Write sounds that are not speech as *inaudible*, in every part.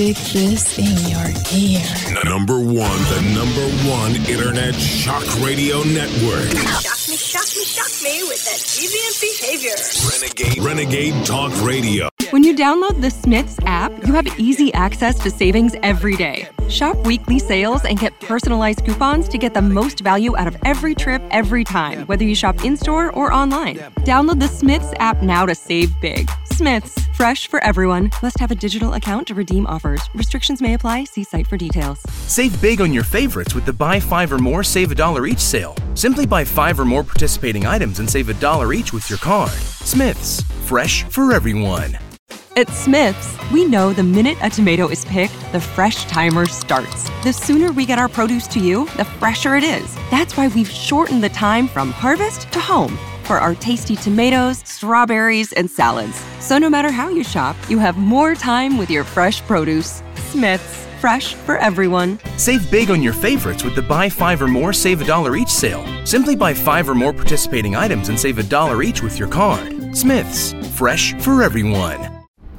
Stick this in your ear. Number one, the number one internet shock radio network. Shock me, shock me, shock me with that deviant behavior. Renegade, Renegade Talk Radio. When you download the Smiths app, you have easy access to savings every day. Shop weekly sales and get personalized coupons to get the most value out of every trip every time, whether you shop in store or online. Download the Smiths app now to save big. Smiths, fresh for everyone. Must have a digital account to redeem offers. Restrictions may apply. See site for details. Save big on your favorites with the buy five or more, save a dollar each sale. Simply buy five or more participating items and save a dollar each with your card. Smith's, fresh for everyone. At Smith's, we know the minute a tomato is picked, the fresh timer starts. The sooner we get our produce to you, the fresher it is. That's why we've shortened the time from harvest to home for our tasty tomatoes, strawberries, and salads. So no matter how you shop, you have more time with your fresh produce. Smith's, fresh for everyone. Save big on your favorites with the buy five or more, save a dollar each sale. Simply buy five or more participating items and save a dollar each with your card. Smith's, fresh for everyone.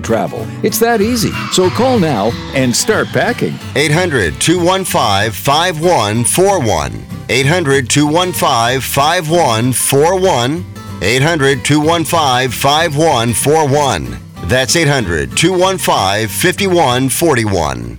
travel. It's that easy. So call now and start packing. 800 215 5141. 800 215 5141. 800 215 5141. That's 800 215 5141.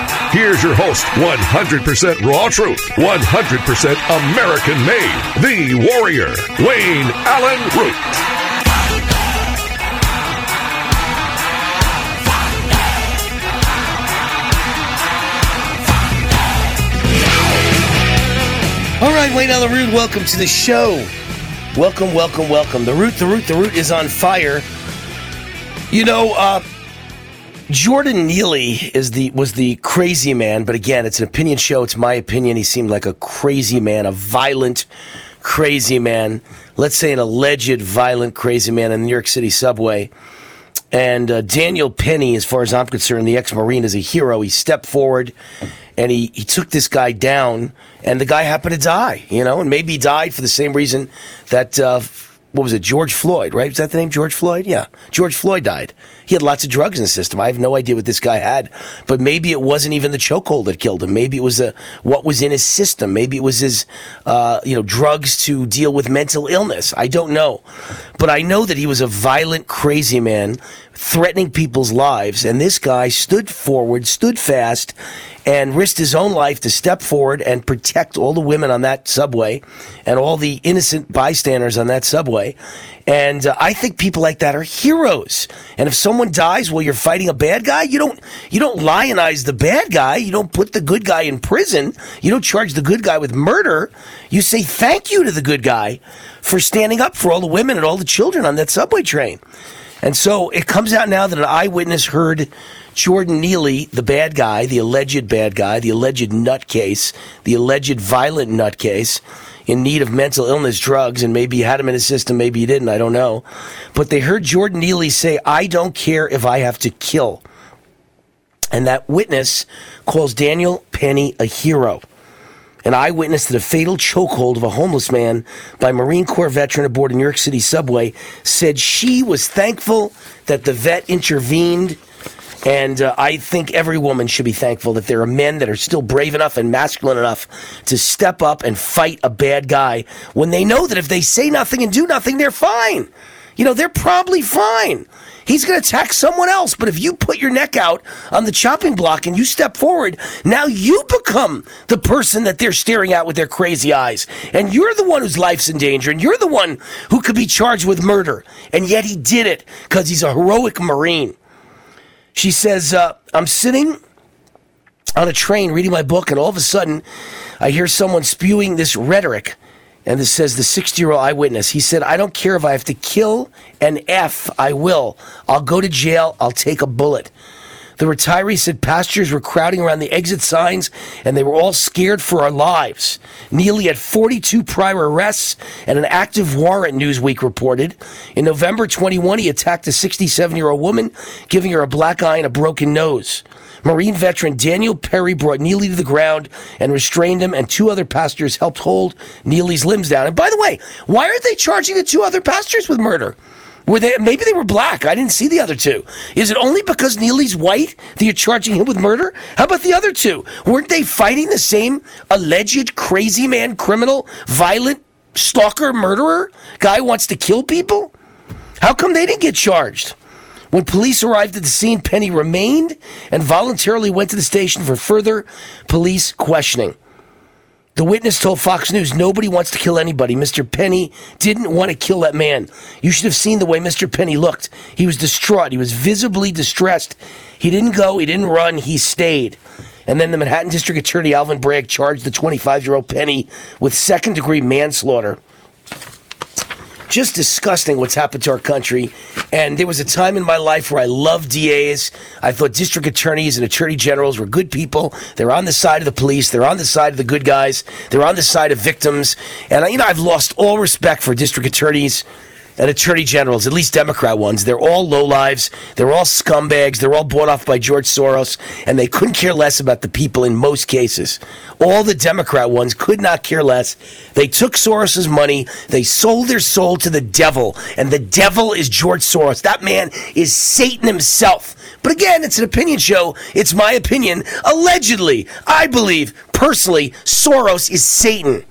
Here's your host, 100% raw truth, 100% American made, the warrior, Wayne Allyn Root. All right, Wayne Allyn Root, welcome to the show. Welcome, welcome, welcome. The root, the root, the root is on fire. You know, uh, Jordan Neely is the was the crazy man, but again, it's an opinion show. It's my opinion. He seemed like a crazy man, a violent, crazy man. Let's say an alleged violent, crazy man in the New York City subway. And uh, Daniel Penny, as far as I'm concerned, the ex-marine is a hero. He stepped forward and he, he took this guy down, and the guy happened to die. You know, and maybe died for the same reason that. Uh, what was it, George Floyd, right? Is that the name, George Floyd? Yeah. George Floyd died. He had lots of drugs in the system. I have no idea what this guy had, but maybe it wasn't even the chokehold that killed him. Maybe it was a, what was in his system. Maybe it was his, uh, you know, drugs to deal with mental illness. I don't know. But I know that he was a violent, crazy man threatening people's lives. And this guy stood forward, stood fast, and risked his own life to step forward and protect all the women on that subway and all the innocent bystanders on that subway. And uh, I think people like that are heroes. And if someone dies while you're fighting a bad guy, you don't you don't lionize the bad guy. You don't put the good guy in prison. You don't charge the good guy with murder. You say thank you to the good guy for standing up for all the women and all the children on that subway train. And so it comes out now that an eyewitness heard Jordan Neely, the bad guy, the alleged bad guy, the alleged nutcase, the alleged violent nutcase, in need of mental illness drugs, and maybe he had him in his system, maybe he didn't, I don't know. But they heard Jordan Neely say, I don't care if I have to kill. And that witness calls Daniel Penny a hero. an eyewitness to the fatal chokehold of a homeless man by Marine Corps veteran aboard a New York City subway, said she was thankful that the vet intervened. And uh, I think every woman should be thankful that there are men that are still brave enough and masculine enough to step up and fight a bad guy when they know that if they say nothing and do nothing, they're fine. You know, they're probably fine. He's going to attack someone else. But if you put your neck out on the chopping block and you step forward, now you become the person that they're staring at with their crazy eyes. And you're the one whose life's in danger. And you're the one who could be charged with murder. And yet he did it because he's a heroic Marine. She says, uh, I'm sitting on a train reading my book, and all of a sudden, I hear someone spewing this rhetoric. And this says the 60 year old eyewitness. He said, I don't care if I have to kill an F, I will. I'll go to jail, I'll take a bullet. The retiree said passengers were crowding around the exit signs and they were all scared for our lives. Neely had 42 prior arrests and an active warrant, Newsweek reported. In November 21, he attacked a 67 year old woman, giving her a black eye and a broken nose. Marine veteran Daniel Penny brought Neely to the ground and restrained him, and two other passengers helped hold Neely's limbs down. And by the way, why aren't they charging the two other passengers with murder? Were they maybe they were black? I didn't see the other two. Is it only because Neely's white that you're charging him with murder? How about the other two? Weren't they fighting the same alleged crazy man, criminal, violent stalker, murderer guy wants to kill people? How come they didn't get charged? When police arrived at the scene, Penny remained and voluntarily went to the station for further police questioning. The witness told Fox News nobody wants to kill anybody. Mr. Penny didn't want to kill that man. You should have seen the way Mr. Penny looked. He was distraught. He was visibly distressed. He didn't go, he didn't run, he stayed. And then the Manhattan District Attorney Alvin Bragg charged the 25 year old Penny with second degree manslaughter just disgusting what's happened to our country. And there was a time in my life where I loved DAs. I thought district attorneys and attorney generals were good people. They're on the side of the police. They're on the side of the good guys. They're on the side of victims. And, you know, I've lost all respect for district attorneys and attorney generals, at least Democrat ones, they're all lowlives. They're all scumbags. They're all bought off by George Soros, and they couldn't care less about the people in most cases. All the Democrat ones could not care less. They took Soros's money. They sold their soul to the devil, and the devil is George Soros. That man is Satan himself. But again, it's an opinion show. It's my opinion. Allegedly, I believe personally, Soros is Satan.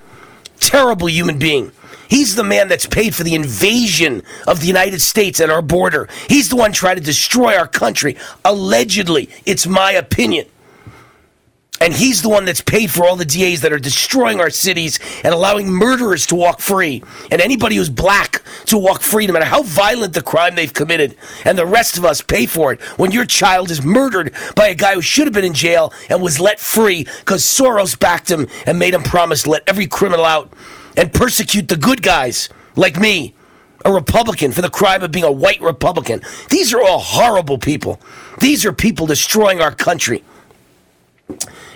Terrible human being. He's the man that's paid for the invasion of the United States at our border. He's the one trying to destroy our country. Allegedly, it's my opinion. And he's the one that's paid for all the DAs that are destroying our cities and allowing murderers to walk free and anybody who's black to walk free, no matter how violent the crime they've committed. And the rest of us pay for it when your child is murdered by a guy who should have been in jail and was let free because Soros backed him and made him promise to let every criminal out and persecute the good guys like me, a Republican, for the crime of being a white Republican. These are all horrible people. These are people destroying our country.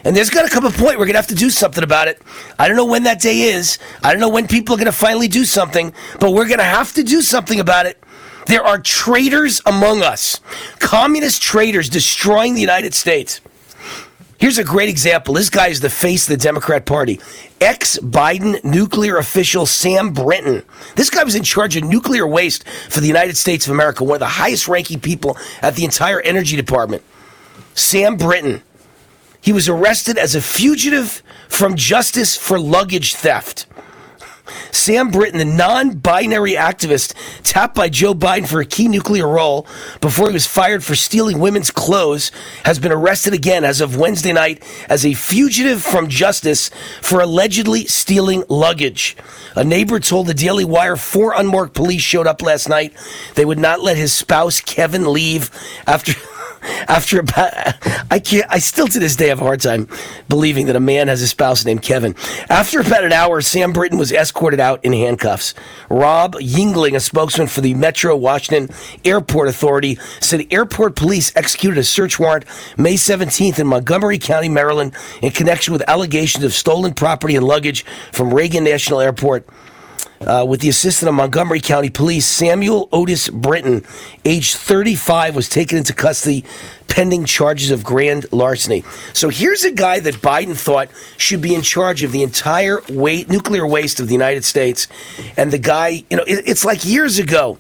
And there's going to come a point we're going to have to do something about it. I don't know when that day is. I don't know when people are going to finally do something, but we're going to have to do something about it. There are traitors among us, communist traitors destroying the United States. Here's a great example. This guy is the face of the Democrat Party. Ex Biden nuclear official Sam Brinton. This guy was in charge of nuclear waste for the United States of America, one of the highest ranking people at the entire energy department. Sam Brinton. He was arrested as a fugitive from justice for luggage theft. Sam Brinton, the non binary activist tapped by Joe Biden for a key nuclear role before he was fired for stealing women's clothes, has been arrested again as of Wednesday night as a fugitive from justice for allegedly stealing luggage. A neighbor told the Daily Wire four unmarked police showed up last night. They would not let his spouse, Kevin, leave after. *laughs* *laughs* after about, I can't, I still to this day have a hard time believing that a man has a spouse named Kevin. After about an hour, Sam Brinton was escorted out in handcuffs. Rob Yingling, a spokesman for the Metro Washington Airport Authority, said airport police executed a search warrant May 17th in Montgomery County, Maryland, in connection with allegations of stolen property and luggage from Reagan National Airport. Uh, with the assistance of Montgomery County Police, Samuel Otis Brinton, age 35, was taken into custody pending charges of grand larceny. So here's a guy that Biden thought should be in charge of the entire nuclear waste of the United States. And the guy, you know, it, it's like years ago,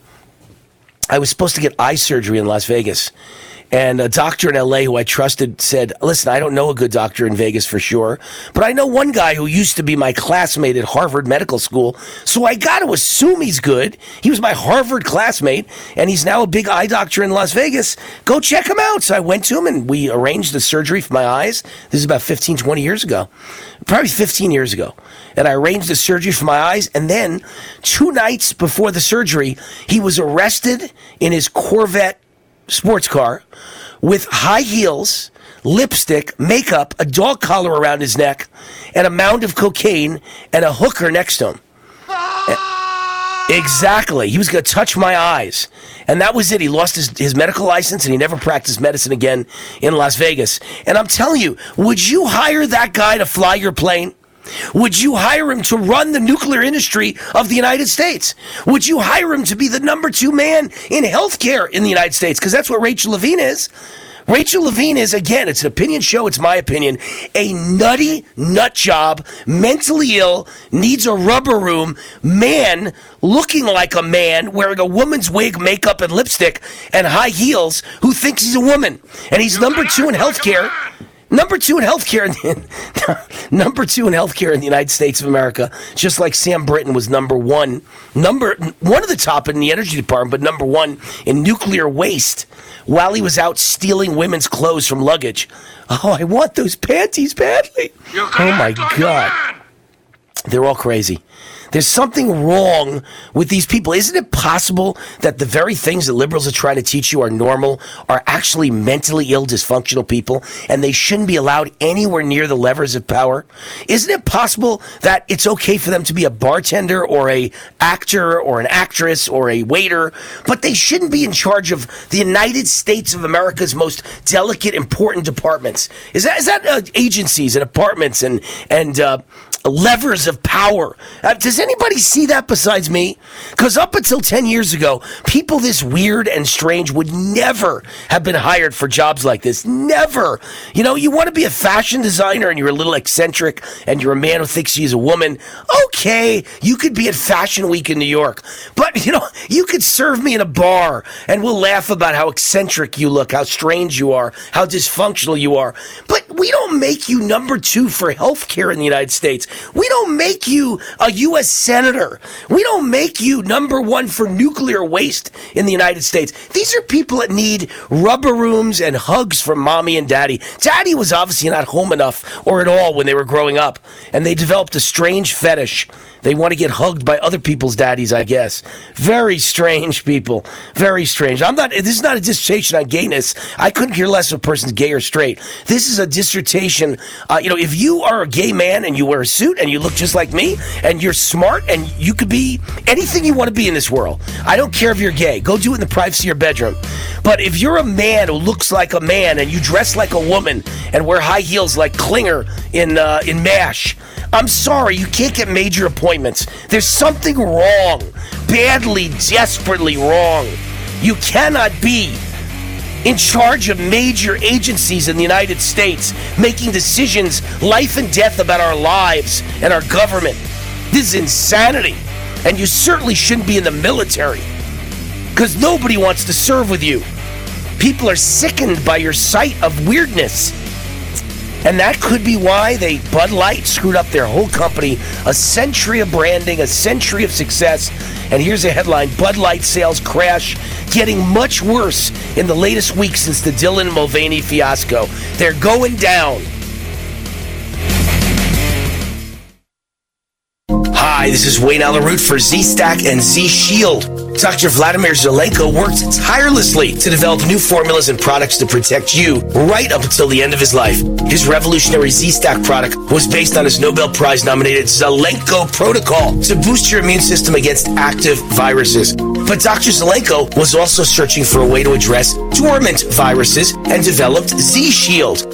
I was supposed to get eye surgery in Las Vegas. And a doctor in LA who I trusted said, Listen, I don't know a good doctor in Vegas for sure, but I know one guy who used to be my classmate at Harvard Medical School. So I got to assume he's good. He was my Harvard classmate, and he's now a big eye doctor in Las Vegas. Go check him out. So I went to him and we arranged the surgery for my eyes. This is about 15, 20 years ago, probably 15 years ago. And I arranged the surgery for my eyes. And then two nights before the surgery, he was arrested in his Corvette sports car with high heels, lipstick, makeup, a dog collar around his neck, and a mound of cocaine and a hooker next to him. Exactly. He was going to touch my eyes. And that was it. He lost his, his medical license and he never practiced medicine again in Las Vegas. And I'm telling you, would you hire that guy to fly your plane? Would you hire him to run the nuclear industry of the United States? Would you hire him to be the number two man in healthcare in the United States? Because that's what Rachel Levine is. Rachel Levine is, again, it's an opinion show, it's my opinion, a nutty nut job, mentally ill, needs a rubber room, man looking like a man, wearing a woman's wig, makeup, and lipstick, and high heels, who thinks he's a woman. And he's number two in healthcare. Number two in healthcare, in *laughs* number two in healthcare in the United States of America, just like Sam Brinton was number one, number one of the top in the energy department, but number one in nuclear waste while he was out stealing women's clothes from luggage. Oh, I want those panties badly. Oh my God. They're all crazy. There's something wrong with these people. Isn't it possible that the very things that liberals are trying to teach you are normal are actually mentally ill, dysfunctional people, and they shouldn't be allowed anywhere near the levers of power? Isn't it possible that it's okay for them to be a bartender or a actor or an actress or a waiter, but they shouldn't be in charge of the United States of America's most delicate, important departments? Is that is that uh, agencies and apartments and and uh, levers of power. Uh, does anybody see that besides me? Because up until 10 years ago, people this weird and strange would never have been hired for jobs like this. Never. You know, you want to be a fashion designer and you're a little eccentric and you're a man who thinks he's a woman. Okay, you could be at Fashion Week in New York. But, you know, you could serve me in a bar and we'll laugh about how eccentric you look, how strange you are, how dysfunctional you are. But we don't make you number two for healthcare in the United States. We don't make you a U.S. Senator. We don't make you number one for nuclear waste in the United States. These are people that need rubber rooms and hugs from mommy and daddy. Daddy was obviously not home enough or at all when they were growing up, and they developed a strange fetish. They want to get hugged by other people's daddies, I guess. Very strange people. Very strange. I'm not, this is not a dissertation on gayness. I couldn't care less if a person's gay or straight. This is a dissertation. Uh, you know, if you are a gay man and you wear a suit and you look just like me and you're smart and you could be anything you want to be in this world, I don't care if you're gay. Go do it in the privacy of your bedroom. But if you're a man who looks like a man and you dress like a woman and wear high heels like Klinger in, uh, in MASH, I'm sorry, you can't get major appointments. There's something wrong. Badly, desperately wrong. You cannot be in charge of major agencies in the United States, making decisions, life and death about our lives and our government. This is insanity. And you certainly shouldn't be in the military because nobody wants to serve with you. People are sickened by your sight of weirdness. And that could be why they Bud Light screwed up their whole company. A century of branding, a century of success. And here's a headline Bud Light sales crash, getting much worse in the latest week since the Dylan Mulvaney fiasco. They're going down. Hi, this is Wayne Allyn Root for Z Stack and Z Shield. Dr. Vladimir Zelenko worked tirelessly to develop new formulas and products to protect you right up until the end of his life. His revolutionary Z-Stack product was based on his Nobel Prize nominated Zelenko protocol to boost your immune system against active viruses. But Dr. Zelenko was also searching for a way to address dormant viruses and developed Z-Shield.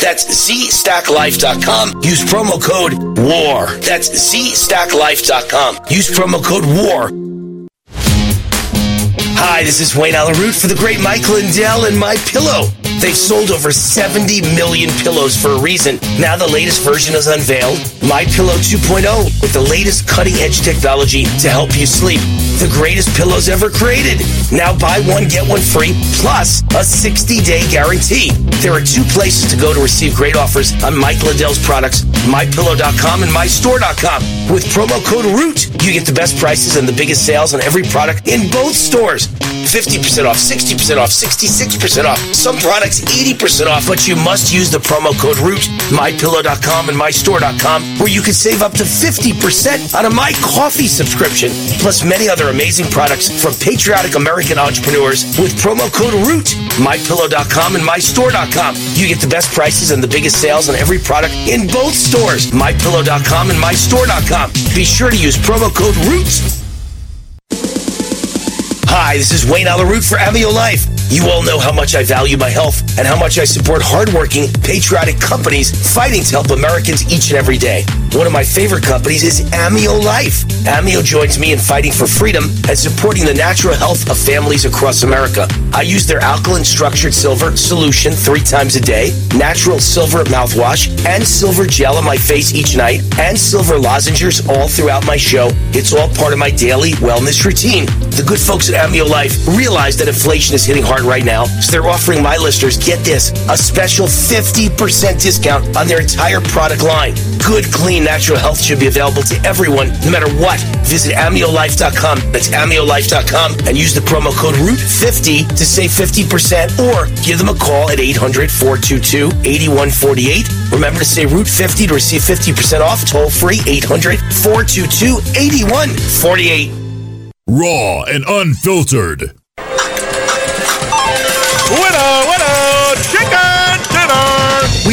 That's ZStackLife.com. Use promo code WAR. That's ZStackLife.com. Use promo code WAR. Hi, this is Wayne Allyn Root for the great Mike Lindell and My Pillow. They've sold over 70 million pillows for a reason. Now the latest version is unveiled, My Pillow 2.0, with the latest cutting-edge technology to help you sleep. The greatest pillows ever created. Now buy one, get one free, plus a 60-day guarantee. There are two places to go to receive great offers on Mike Lindell's products, MyPillow.com and MyStore.com. With promo code ROOT, you get the best prices and the biggest sales on every product in both stores. 50% off, 60% off, 66% off. Some products 80% off, but you must use the promo code ROOT, mypillow.com and mystore.com, where you can save up to 50% on a My Coffee subscription, plus many other amazing products from patriotic American entrepreneurs with promo code ROOT, mypillow.com and mystore.com. You get the best prices and the biggest sales on every product in both stores, mypillow.com and mystore.com. Be sure to use promo code ROOT. Hi, this is Wayne Allyn Root for Amio Life. You all know how much I value my health and how much I support hardworking, patriotic companies fighting to help Americans each and every day. One of my favorite companies is Amio Life. Amio joins me in fighting for freedom and supporting the natural health of families across America. I use their alkaline structured silver solution three times a day, natural silver mouthwash, and silver gel on my face each night, and silver lozenges all throughout my show. It's all part of my daily wellness routine. The good folks at Amio Life realize that inflation is hitting hard right now, so they're offering my listeners, get this, a special 50% discount on their entire product line. Good, clean, natural health should be available to everyone, no matter what. Visit AmioLife.com. That's AmioLife.com and use the promo code ROOT50 to save 50% or give them a call at 800 422 8148. Remember to say ROOT50 to receive 50% off toll free 800 422 8148. Raw and unfiltered.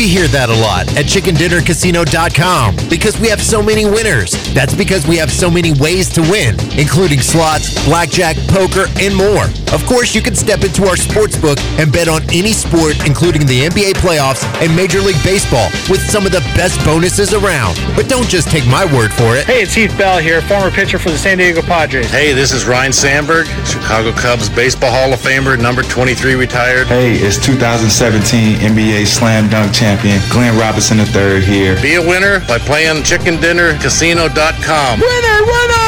We hear that a lot at chickendinnercasino.com because we have so many winners. That's because we have so many ways to win, including slots, blackjack, poker, and more. Of course, you can step into our sports book and bet on any sport, including the NBA playoffs and Major League Baseball, with some of the best bonuses around. But don't just take my word for it. Hey, it's Heath Bell here, former pitcher for the San Diego Padres. Hey, this is Ryne Sandberg, Chicago Cubs Baseball Hall of Famer, number 23 retired. Hey, it's 2017 NBA Slam Dunk champion Glenn Robinson III here. Be a winner by playing chickendinnercasino.com. Winner, winner!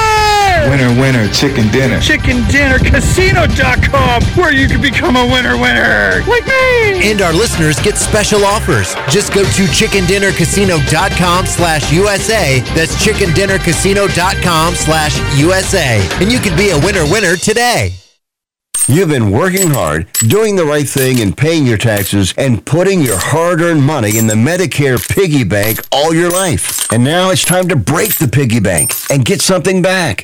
Winner, winner, chicken dinner. ChickenDinnerCasino.com, where you can become a winner, winner, like me. And our listeners get special offers. Just go to chickendinnercasino.com slash USA. That's chickendinnercasino.com slash USA. And you can be a winner, winner today. You've been working hard, doing the right thing, and paying your taxes, and putting your hard earned money in the Medicare piggy bank all your life. And now it's time to break the piggy bank and get something back.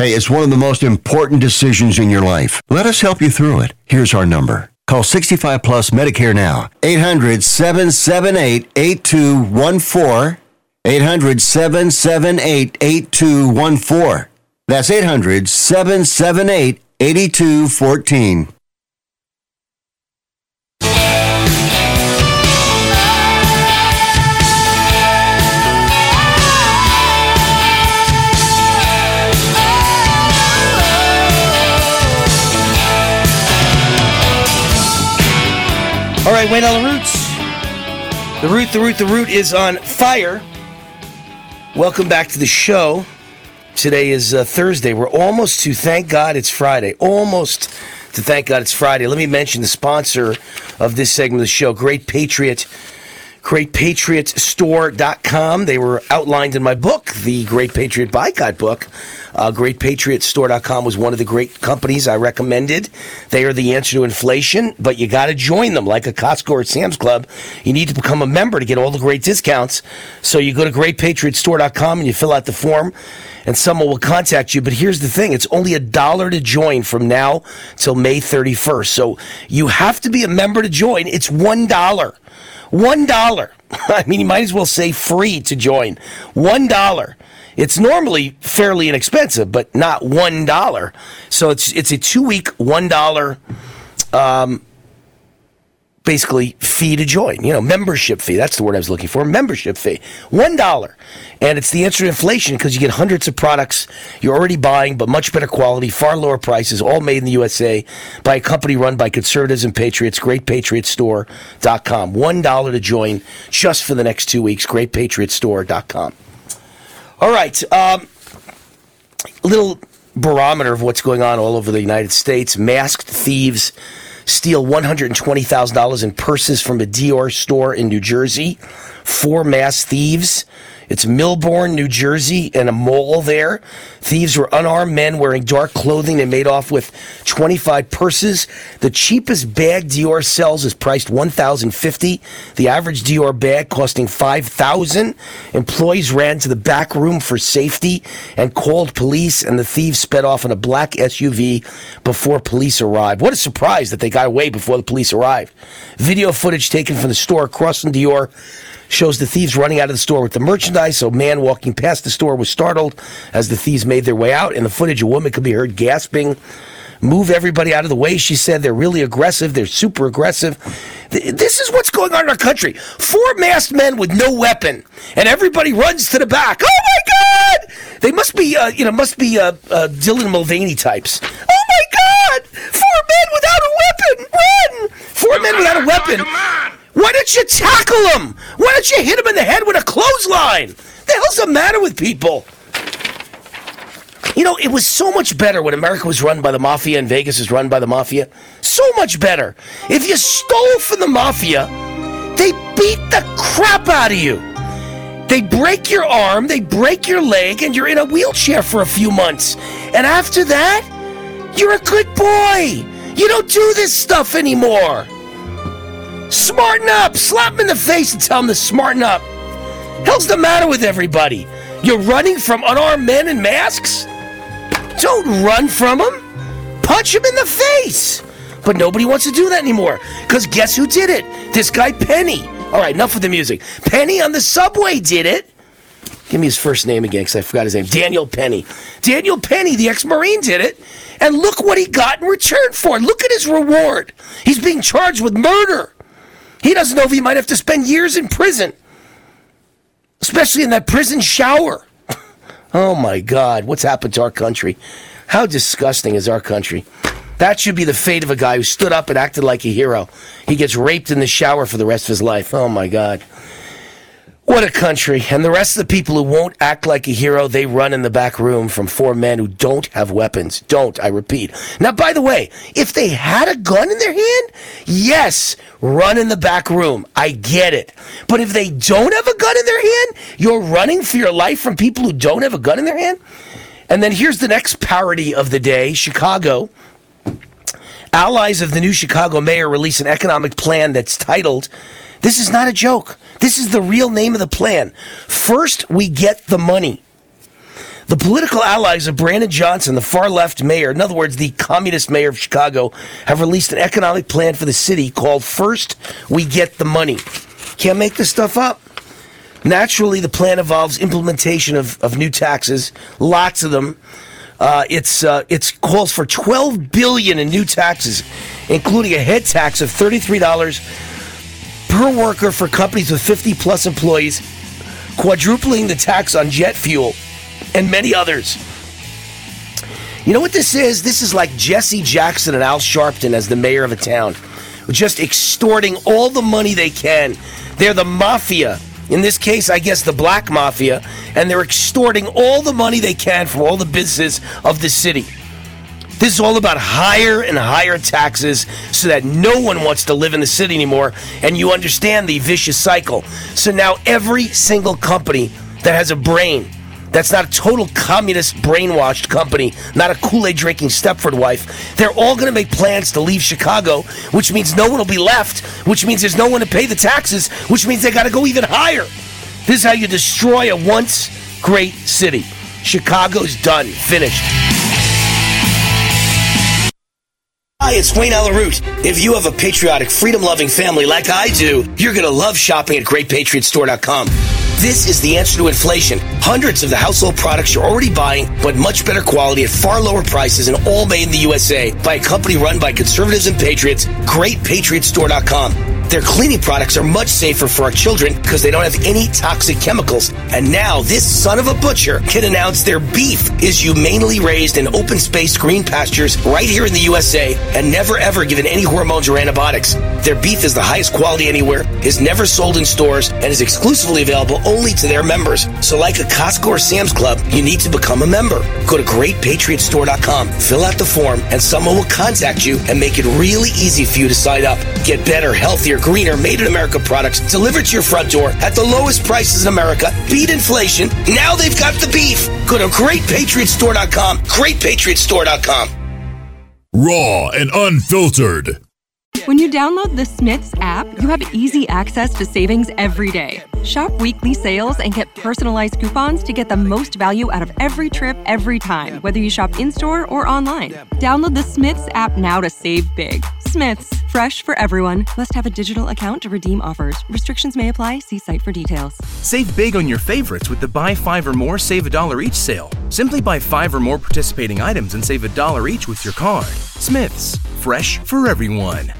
Hey, it's one of the most important decisions in your life. Let us help you through it. Here's our number. Call 65 Plus Medicare now. 800 778 8214. 800 778 8214. That's 800 778 8214. All right, Wayne on the Roots. The root, the root, the root is on fire. Welcome back to the show. Today is uh, Thursday. We're almost to thank God it's Friday. Almost to thank God it's Friday. Let me mention the sponsor of this segment of the show, Great Patriot. GreatPatriotStore.com. They were outlined in my book, the Great Patriot Boycott book. Uh, GreatPatriotStore.com was one of the great companies I recommended. They are the answer to inflation, but you got to join them like a Costco or Sam's Club. You need to become a member to get all the great discounts. So you go to GreatPatriotStore.com and you fill out the form and someone will contact you. But here's the thing it's only a dollar to join from now till May 31st. So you have to be a member to join. It's one dollar. One dollar. *laughs* I mean, you might as well say free to join. One dollar. It's normally fairly inexpensive, but not one dollar. So it's it's a two week one dollar um, basically fee to join. You know, membership fee. That's the word I was looking for. Membership fee. One dollar. And it's the answer to inflation because you get hundreds of products you're already buying, but much better quality, far lower prices, all made in the USA by a company run by conservatives and patriots, greatpatriotstore.com. One dollar to join just for the next two weeks, greatpatriotstore.com. All right. Um, little barometer of what's going on all over the United States. Masked thieves steal $120,000 in purses from a Dior store in New Jersey. Four masked thieves. It's Millburn, New Jersey, and a mall there. Thieves were unarmed men wearing dark clothing. They made off with 25 purses. The cheapest bag Dior sells is priced 1050 The average Dior bag costing 5000 Employees ran to the back room for safety and called police, and the thieves sped off in a black SUV before police arrived. What a surprise that they got away before the police arrived. Video footage taken from the store across from Dior shows the thieves running out of the store with the merchandise. So, a man walking past the store was startled as the thieves made their way out. In the footage, a woman could be heard gasping. Move everybody out of the way, she said. They're really aggressive. They're super aggressive. This is what's going on in our country. Four masked men with no weapon, and everybody runs to the back. Oh my God! They must be, uh, you know, must be uh, uh, Dylan Mulvaney types. Oh my God! Four men without a weapon! Run! Four men without a weapon. Why don't you tackle him? Why don't you hit him in the head with a clothesline? The hell's the matter with people? You know, it was so much better when America was run by the mafia and Vegas was run by the mafia. So much better. If you stole from the mafia, they beat the crap out of you. They break your arm, they break your leg, and you're in a wheelchair for a few months. And after that, you're a good boy. You don't do this stuff anymore. Smarten up! Slap him in the face and tell him to smarten up. Hell's the matter with everybody? You're running from unarmed men in masks? Don't run from them. Punch him in the face. But nobody wants to do that anymore. Because guess who did it? This guy Penny. All right, enough with the music. Penny on the subway did it. Give me his first name again because I forgot his name. Daniel Penny. Daniel Penny, the ex Marine, did it. And look what he got in return for. Look at his reward. He's being charged with murder. He doesn't know if he might have to spend years in prison, especially in that prison shower. *laughs* oh my God, what's happened to our country? How disgusting is our country? That should be the fate of a guy who stood up and acted like a hero. He gets raped in the shower for the rest of his life. Oh my God. What a country. And the rest of the people who won't act like a hero, they run in the back room from four men who don't have weapons. Don't, I repeat. Now, by the way, if they had a gun in their hand, yes, run in the back room. I get it. But if they don't have a gun in their hand, you're running for your life from people who don't have a gun in their hand? And then here's the next parody of the day Chicago. Allies of the new Chicago mayor release an economic plan that's titled, This is not a joke. This is the real name of the plan. First, we get the money. The political allies of Brandon Johnson, the far left mayor, in other words, the communist mayor of Chicago, have released an economic plan for the city called First We Get the Money. Can't make this stuff up. Naturally, the plan involves implementation of, of new taxes, lots of them. Uh, it's uh, it's calls for 12 billion in new taxes, including a head tax of 33 dollars per worker for companies with 50 plus employees, quadrupling the tax on jet fuel, and many others. You know what this is? This is like Jesse Jackson and Al Sharpton as the mayor of a town, just extorting all the money they can. They're the mafia in this case, I guess the black mafia, and they're extorting all the money they can from all the businesses of the city. This is all about higher and higher taxes so that no one wants to live in the city anymore, and you understand the vicious cycle. So now every single company that has a brain, that's not a total communist brainwashed company, not a Kool Aid drinking Stepford wife. They're all going to make plans to leave Chicago, which means no one will be left, which means there's no one to pay the taxes, which means they got to go even higher. This is how you destroy a once great city. Chicago's done, finished. Hi, it's Wayne Allyn Root. If you have a patriotic, freedom loving family like I do, you're going to love shopping at GreatPatriotStore.com. This is the answer to inflation. Hundreds of the household products you're already buying, but much better quality at far lower prices and all made in the USA by a company run by conservatives and patriots, GreatPatriotStore.com. Their cleaning products are much safer for our children because they don't have any toxic chemicals. And now this son of a butcher can announce their beef is humanely raised in open space green pastures right here in the USA and never ever given any hormones or antibiotics. Their beef is the highest quality anywhere, is never sold in stores, and is exclusively available only to their members. So like a Costco or Sam's Club, you need to become a member. Go to greatpatriotstore.com, fill out the form, and someone will contact you and make it really easy for you to sign up. Get better, healthier, greener, made in America products delivered to your front door at the lowest prices in America. Beat inflation. Now they've got the beef. Go to greatpatriotstore.com. Greatpatriotstore.com. Raw and unfiltered. When you download the Smiths app, you have easy access to savings every day. Shop weekly sales and get personalized coupons to get the most value out of every trip every time, whether you shop in store or online. Download the Smiths app now to save big. Smiths, fresh for everyone. Must have a digital account to redeem offers. Restrictions may apply. See site for details. Save big on your favorites with the buy five or more, save a dollar each sale. Simply buy five or more participating items and save a dollar each with your card. Smith's, fresh for everyone.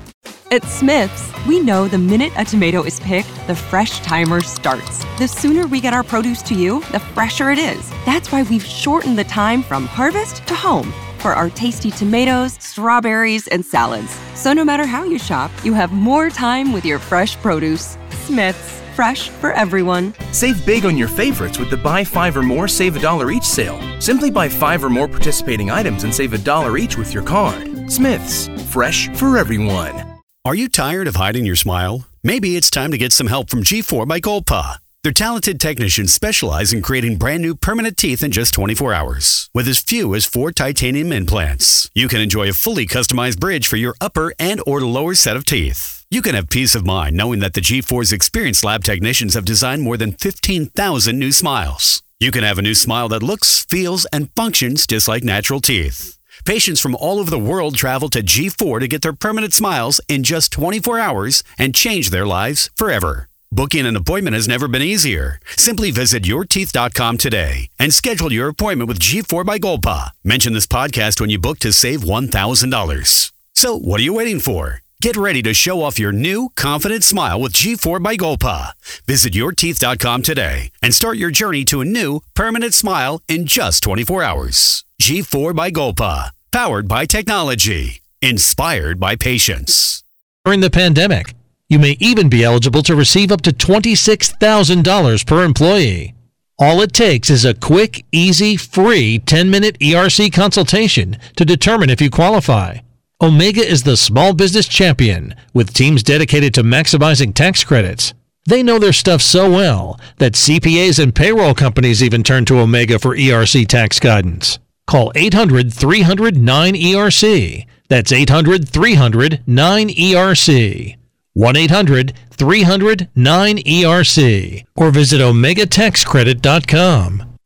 At Smith's, we know the minute a tomato is picked, the fresh timer starts. The sooner we get our produce to you, the fresher it is. That's why we've shortened the time from harvest to home for our tasty tomatoes, strawberries, and salads. So no matter how you shop, you have more time with your fresh produce. Smith's, fresh for everyone. Save big on your favorites with the buy five or more, save a dollar each sale. Simply buy five or more participating items and save a dollar each with your card. Smith's, fresh for everyone. Are you tired of hiding your smile? Maybe it's time to get some help from G4 by Golpa. Their talented technicians specialize in creating brand new permanent teeth in just 24 hours. With as few as four titanium implants, you can enjoy a fully customized bridge for your upper and or lower set of teeth. You can have peace of mind knowing that the G4's experienced lab technicians have designed more than 15,000 new smiles. You can have a new smile that looks, feels, and functions just like natural teeth. Patients from all over the world travel to G4 to get their permanent smiles in just 24 hours and change their lives forever. Booking an appointment has never been easier. Simply visit yourteeth.com today and schedule your appointment with G4 by Golpa. Mention this podcast when you book to save $1,000. So, what are you waiting for? Get ready to show off your new, confident smile with G4 by Golpa. Visit yourteeth.com today and start your journey to a new, permanent smile in just 24 hours. G4 by Golpa. Powered by technology. Inspired by patience. During the pandemic, you may even be eligible to receive up to $26,000 per employee. All it takes is a quick, easy, free 10 minute ERC consultation to determine if you qualify. Omega is the small business champion with teams dedicated to maximizing tax credits. They know their stuff so well that CPAs and payroll companies even turn to Omega for ERC tax guidance. Call 800 300 9ERC. That's 800 300 9ERC. 1 800 300 9ERC. Or visit OmegaTaxCredit.com.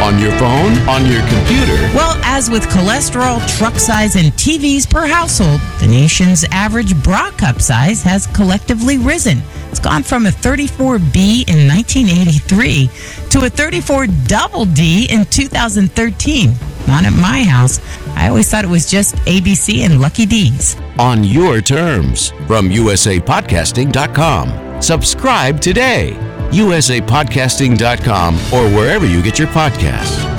On your phone, on your computer. Well, as with cholesterol, truck size, and TVs per household, the nation's average bra cup size has collectively risen. It's gone from a 34B in 1983 to a 34 double D in 2013. Not at my house. I always thought it was just ABC and Lucky D's. On your terms from usapodcasting.com. Subscribe today. usapodcasting.com or wherever you get your podcasts.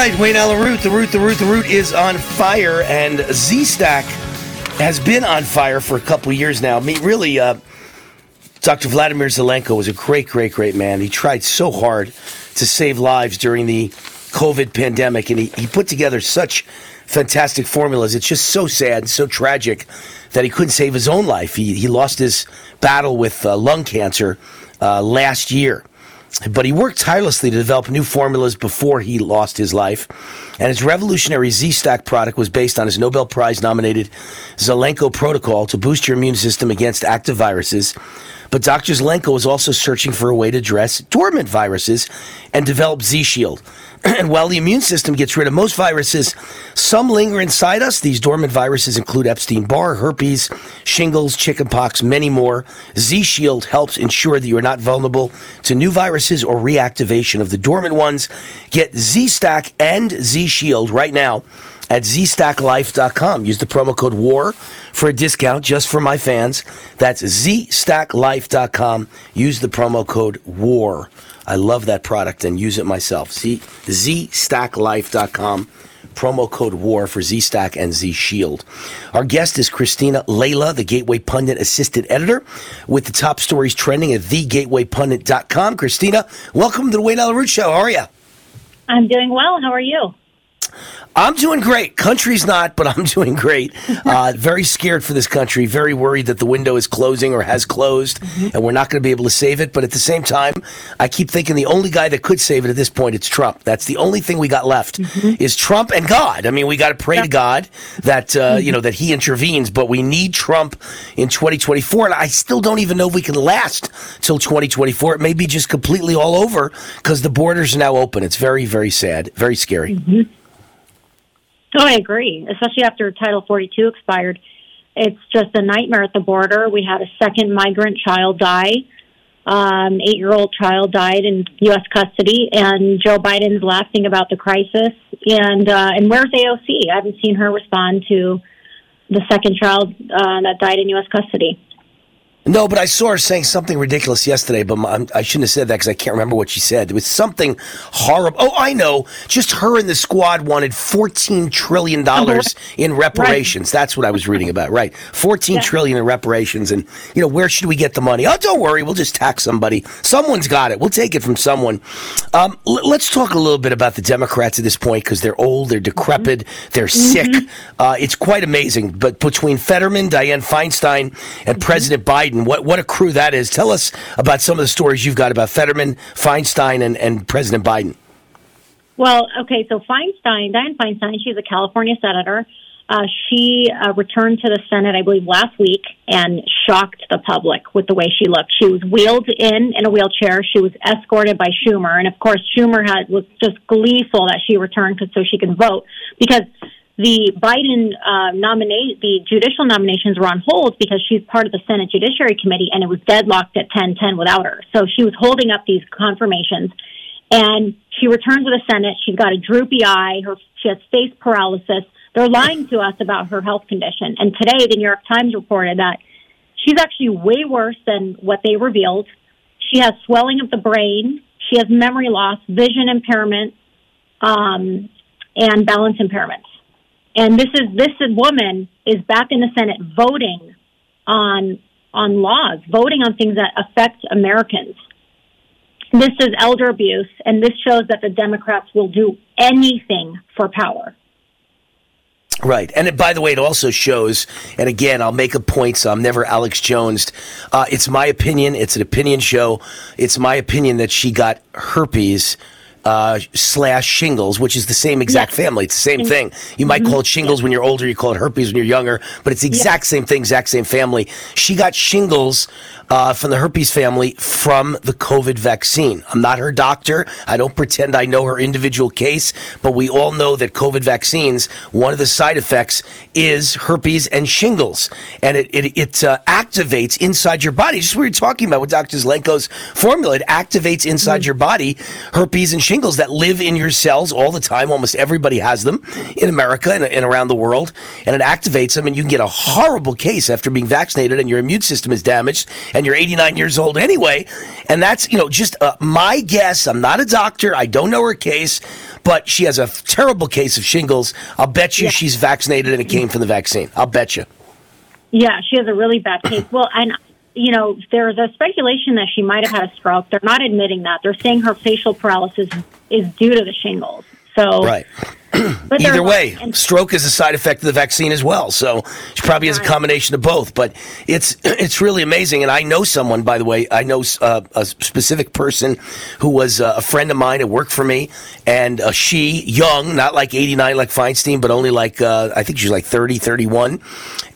Right, Wayne Allyn Root, the root, the root, the root is on fire, and Z Stack has been on fire for a couple years now. I mean, really, uh, Dr. Vladimir Zelenko was a great, great, great man. He tried so hard to save lives during the COVID pandemic, and he, he put together such fantastic formulas. It's just so sad and so tragic that he couldn't save his own life. He, he lost his battle with uh, lung cancer uh, last year. But he worked tirelessly to develop new formulas before he lost his life. And his revolutionary Z Stack product was based on his Nobel Prize nominated Zelenko protocol to boost your immune system against active viruses. But Dr. Zelenko was also searching for a way to address dormant viruses and develop Z Shield. *clears throat* and while the immune system gets rid of most viruses, some linger inside us. These dormant viruses include Epstein Barr, herpes, shingles, chickenpox, many more. Z Shield helps ensure that you are not vulnerable to new viruses or reactivation of the dormant ones. Get Z Stack and Z Shield right now at zstacklife.com. Use the promo code WAR for a discount just for my fans. That's zstacklife.com. Use the promo code WAR. I love that product and use it myself. See, zstacklife.com. Promo code WAR for ZStack and Z Shield. Our guest is Cristina Laila, the Gateway Pundit Assistant Editor, with the top stories trending at thegatewaypundit.com. Christina, welcome to the Wayne Root Show. How are you? I'm doing well. How are you? I'm doing great. Country's not, but I'm *laughs* doing great. Uh, very scared for this country. Very worried that the window is closing or has closed, mm-hmm. and we're not going to be able to save it. But at the same time, I keep thinking the only guy that could save it at this point it's Trump. That's the only thing we got left mm-hmm. is Trump and God. I mean, we got to pray yeah. to God that uh, mm-hmm. you know that He intervenes. But we need Trump in 2024, and I still don't even know if we can last till 2024. It may be just completely all over because the borders are now open. It's very, very sad, very scary. Oh, I agree, especially after Title 42 expired. It's just a nightmare at the border. We had a second migrant child die. Um, eight year old child died in U.S. custody, and Joe Biden's laughing about the crisis. And uh, and where's AOC? I haven't seen her respond to the second child uh, that died in U.S. custody. No, but I saw her saying something ridiculous yesterday, but my, I shouldn't have said that because I can't remember what she said. It was something horrible. Oh, I know. Just her and the squad wanted $14 trillion in reparations. Right. That's what I was reading about, right? Fourteen yeah. trillion in reparations. And, you know, where should we get the money? Oh, don't worry. We'll just tax somebody. Someone's got it. We'll take it from someone. Um, l- let's talk a little bit about the Democrats at this point because they're old, they're decrepit, mm-hmm. they're mm-hmm. sick. Uh, it's quite amazing. But between Fetterman, Dianne Feinstein, and mm-hmm. President Biden, Biden. What what a crew that is. Tell us about some of the stories you've got about Fetterman, Feinstein, and, and President Biden. Well, okay, so Feinstein, Dianne Feinstein, she's a California senator. Uh, she uh, returned to the Senate, I believe, last week and shocked the public with the way she looked. She was wheeled in in a wheelchair. She was escorted by Schumer, and of course, Schumer had was just gleeful that she returned so she can vote because the Biden uh, nominate the judicial nominations were on hold because she's part of the Senate Judiciary Committee, and it was deadlocked at ten ten without her. So she was holding up these confirmations, and she returns to the Senate. She's got a droopy eye. Her she has face paralysis. They're lying to us about her health condition. And today, the New York Times reported that she's actually way worse than what they revealed. She has swelling of the brain. She has memory loss, vision impairment, um, and balance impairments. And this is this woman is back in the Senate voting on on laws, voting on things that affect Americans. This is elder abuse, and this shows that the Democrats will do anything for power. Right. And it, by the way, it also shows, and again, I'll make a point, so I'm never Alex Jones. Uh, it's my opinion. It's an opinion show. It's my opinion that she got herpes uh, slash shingles, which is the same exact family. It's the same thing. You might call it shingles when you're older. You call it herpes when you're younger, but it's the exact same thing, exact same family. She got shingles uh, from the herpes family from the COVID vaccine. I'm not her doctor. I don't pretend I know her individual case, but we all know that COVID vaccines, one of the side effects is herpes and shingles. And it, it, it uh, activates inside your body. Just what we were talking about with Dr. Zelenko's formula. It activates inside your body herpes and shingles that live in your cells all the time. Almost everybody has them in America and, and around the world. And it activates them, and you can get a horrible case after being vaccinated and your immune system is damaged and you're 89 years old anyway. And that's, you know, just uh, my guess. I'm not a doctor. I don't know her case, but she has a terrible case of shingles. I'll bet you she's vaccinated and it came from the vaccine. I'll bet you. Yeah, she has a really bad case. *clears throat* Well, and you know, there's a speculation that she might have had a stroke. They're not admitting that. They're saying her facial paralysis is due to the shingles. So, Right. *clears throat* Either way, and- stroke is a side effect of the vaccine as well. So she probably has a combination of both. But it's *clears throat* it's really amazing. And I know someone, by the way, I know uh, a specific person who was uh, a friend of mine who worked for me, and uh, she, young, not like 89 like Feinstein, but only like uh, I think she's like 30, 31,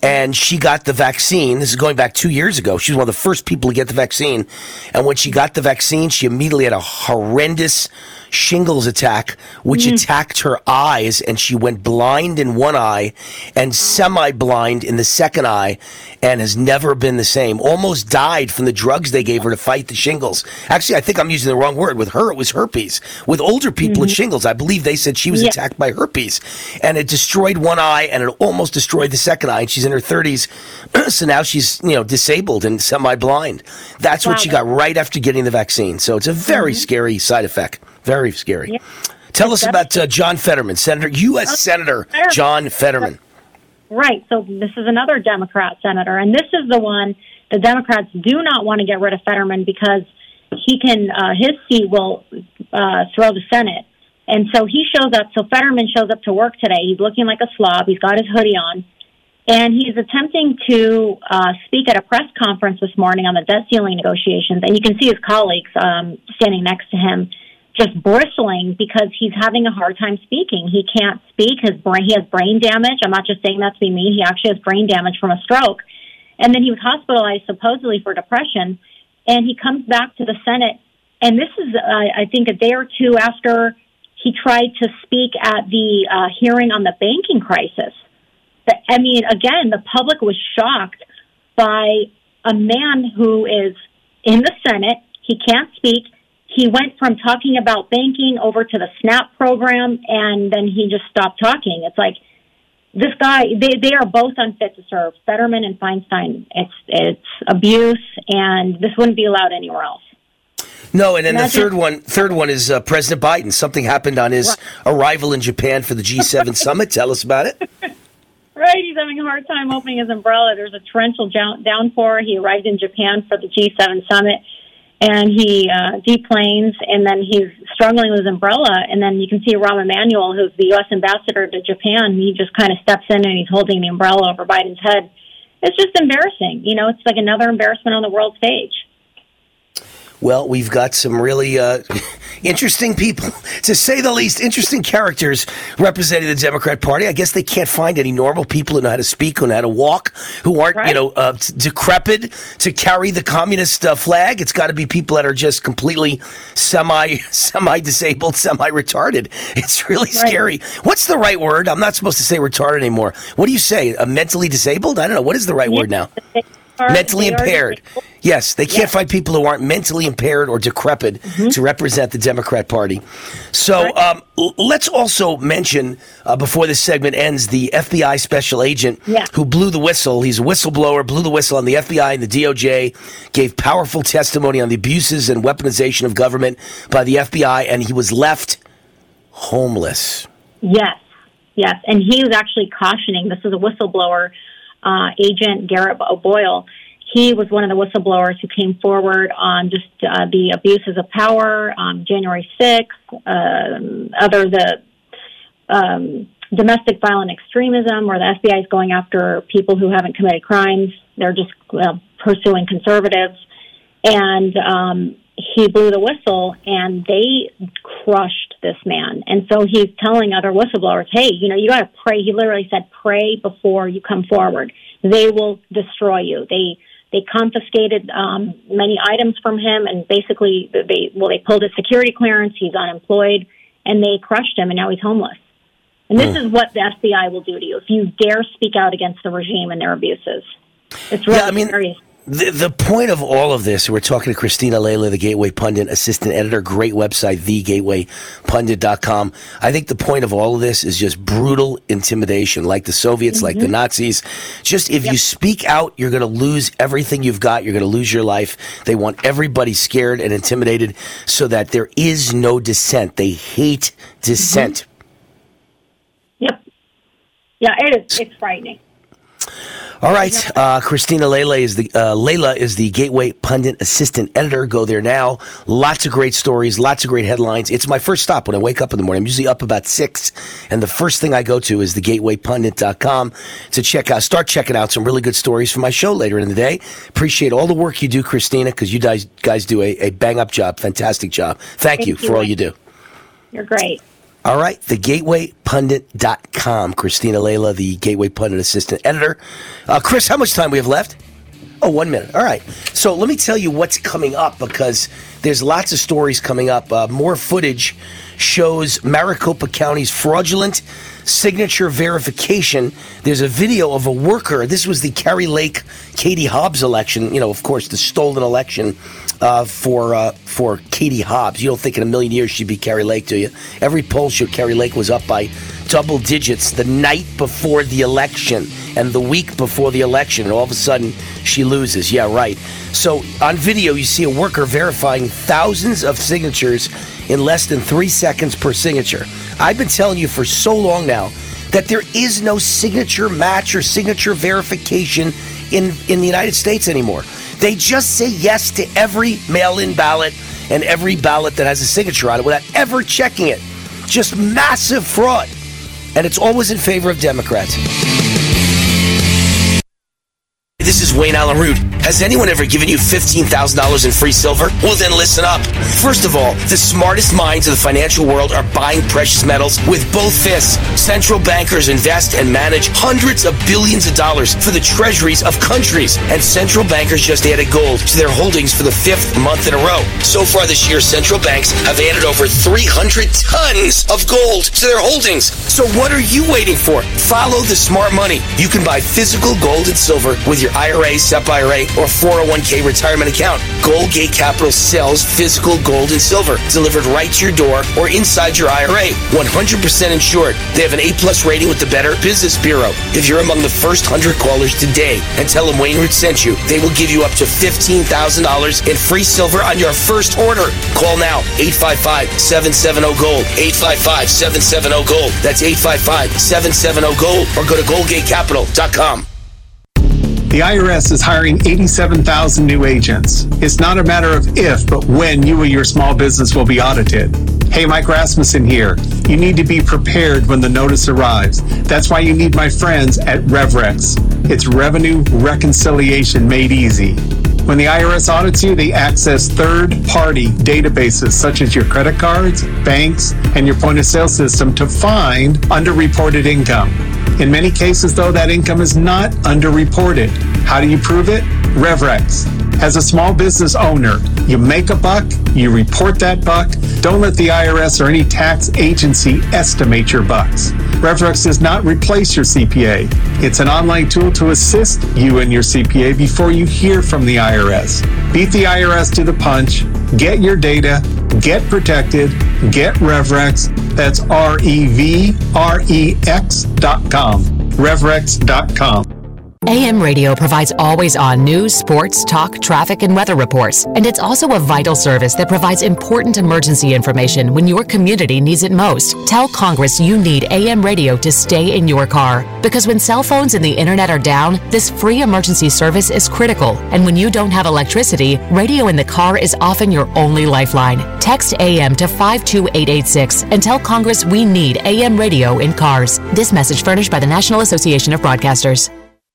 and she got the vaccine. This is going back two years ago. She was one of the first people to get the vaccine, and when she got the vaccine, she immediately had a horrendous shingles attack, which mm. attacked her eyes, and she went blind in one eye and semi blind in the second eye, and has never been the same. Almost died from the drugs they gave her to fight the shingles. Actually, I think I'm using the wrong word. With her, it was herpes. With older people with mm-hmm. shingles, I believe they said she was Yeah. attacked by herpes, and it destroyed one eye, and it almost destroyed the second eye. And she's in her 30s, *clears throat* so now she's you know disabled and semi blind. That's what she got right after getting the vaccine. So it's a very mm-hmm. scary side effect. Very scary. Tell us about uh, John Fetterman, Senator, U.S. Senator John Fetterman. Right. So this is another Democrat senator, and this is the one the Democrats do not want to get rid of Fetterman because he can uh, his seat will uh, throw the Senate, and so he shows up. So Fetterman shows up to work today. He's looking like a slob. He's got his hoodie on, and he's attempting to uh, speak at a press conference this morning on the debt ceiling negotiations. And you can see his colleagues um, standing next to him just bristling because he's having a hard time speaking. He can't speak. His brain, he has brain damage. I'm not just saying that to be mean. He actually has brain damage from a stroke. And then he was hospitalized supposedly for depression. And he comes back to the Senate. And this is, uh, I think, a day or two after he tried to speak at the uh, hearing on the banking crisis. But, I mean, again, the public was shocked by a man who is in the Senate. He can't speak. He went from talking about banking over to the SNAP program, and then he just stopped talking. It's like this guy; they they are both unfit to serve. Fetterman and Feinstein. It's it's abuse, and this wouldn't be allowed anywhere else. No, and then the third one, third one is uh, President Biden. Something happened on his arrival in Japan for the G7 *laughs* summit. Tell us about it. Right, he's having a hard time opening his umbrella. There's a torrential downpour. He arrived in Japan for the G7 summit, and he uh, deplanes, and then he's struggling with his umbrella. And then you can see Rahm Emanuel, who's the U.S. ambassador to Japan. He just kind of steps in and he's holding the umbrella over Biden's head. It's just embarrassing. You know, it's like another embarrassment on the world stage. Well, we've got some really uh, *laughs* interesting people, to say the least, interesting characters representing the Democrat Party. I guess they can't find any normal people who know how to speak, who know how to walk, who aren't, you know, uh, t- decrepit to carry the communist uh, flag. It's got to be people that are just completely semi *laughs* semi disabled, semi retarded. It's really scary. What's the right word? I'm not supposed to say retarded anymore. What do you say? Uh, mentally disabled? I don't know. What is the right word now? Mentally impaired. Yes, they can't find people who aren't mentally impaired or decrepit Mm-hmm. to represent the Democrat Party. So um, l- let's also mention uh, before this segment ends the FBI special agent who blew the whistle. He's a whistleblower, blew the whistle on the FBI and the DOJ, gave powerful testimony on the abuses and weaponization of government by the FBI, and he was left homeless. Yes, yes. And he was actually cautioning this is a whistleblower, uh, Agent Garrett O'Boyle. He was one of the whistleblowers who came forward on just uh, the abuses of power, um, January 6th, um, other the um, domestic violent extremism, where the FBI is going after people who haven't committed crimes. They're just uh, pursuing conservatives. And um, he blew the whistle, and they crushed this man. And so he's telling other whistleblowers, hey, you know, you got to pray. He literally said, pray before you come forward. They will destroy you. They they confiscated um, many items from him, and basically they well they pulled his security clearance. He's unemployed, and they crushed him, and now he's homeless. And this is what the FBI will do to you if you dare speak out against the regime and their abuses. It's really Yeah, I mean, serious. The, the point of all of this, we're talking to Cristina Laila, the Gateway Pundit, assistant editor, great website, thegatewaypundit.com. I think the point of all of this is just brutal intimidation, like the Soviets, like the mm-hmm. Nazis. Just if you speak out, you're going to lose everything you've got. You're going to lose your life. They want everybody scared and intimidated so that there is no dissent. They hate dissent. Mm-hmm. Yep. Yeah, it is. It's frightening. All right, uh, Cristina Laila is the uh, Laila is the Gateway Pundit assistant editor. Go there now. Lots of great stories, lots of great headlines. It's my first stop when I wake up in the morning. I'm usually up about six, and the first thing I go to is thegatewaypundit.com to check out, start checking out some really good stories for my show later in the day. Appreciate all the work you do, Christina, because you guys guys do a, a bang up job, fantastic job. Thank, Thank you you. for all you do. You're great. All right, thegatewaypundit.com. Cristina Laila, the Gateway Pundit assistant editor. Uh, Chris, how much time we have left? Oh, one minute. All right. So let me tell you what's coming up because there's lots of stories coming up. Uh, more footage shows Maricopa County's fraudulent signature verification. There's a video of a worker. This was the Kari Lake Katie Hobbs election. You know, of course, the stolen election uh, for uh, for Katie Hobbs. You don't think in a million years she'd be Kari Lake, do you? Every poll showed Kari Lake was up by double digits the night before the election and the week before the election, and all of a sudden she loses. Yeah, right. So on video, you see a worker verifying thousands of signatures in less than three seconds per signature. I've been telling you for so long now that there is no signature match or signature verification in, in the United States anymore. They just say yes to every mail in ballot and every ballot that has a signature on it without ever checking it. Just massive fraud. And it's always in favor of Democrats. This is Wayne Allyn Root. Has anyone ever given you $15,000 in free silver? Well, then listen up. First of all, the smartest minds of the financial world are buying precious metals with both fists. Central bankers invest and manage hundreds of billions of dollars for the treasuries of countries. And central bankers just added gold to their holdings for the fifth month in a row. So far this year, central banks have added over 300 tons of gold to their holdings. So what are you waiting for? Follow the smart money. You can buy physical gold and silver with your IRA, SEP IRA, or 401k retirement account. Goldgate Capital sells physical gold and silver delivered right to your door or inside your IRA. 100% insured. They have an A plus rating with the Better Business Bureau. If you're among the first 100 callers today and tell them Wayne Root sent you, they will give you up to $15,000 in free silver on your first order. Call now 855-770-GOLD. 855-770-GOLD. That's 855-770-GOLD or go to goldgatecapital.com. The IRS is hiring 87,000 new agents. It's not a matter of if, but when you or your small business will be audited. Hey, Mike Rasmussen here. You need to be prepared when the notice arrives. That's why you need my friends at RevRex. It's revenue reconciliation made easy. When the IRS audits you, they access third party databases such as your credit cards, banks, and your point of sale system to find underreported income. In many cases, though, that income is not underreported. How do you prove it? RevRex. As a small business owner, you make a buck, you report that buck. Don't let the IRS or any tax agency estimate your bucks. RevRex does not replace your CPA. It's an online tool to assist you and your CPA before you hear from the IRS. Beat the IRS to the punch, get your data, get protected, get RevRex. That's R E V R E X dot com. RevRex.com. AM radio provides always on news, sports, talk, traffic, and weather reports. And it's also a vital service that provides important emergency information when your community needs it most. Tell Congress you need AM radio to stay in your car. Because when cell phones and the internet are down, this free emergency service is critical. And when you don't have electricity, radio in the car is often your only lifeline. Text AM to 52886 and tell Congress we need AM radio in cars. This message furnished by the National Association of Broadcasters.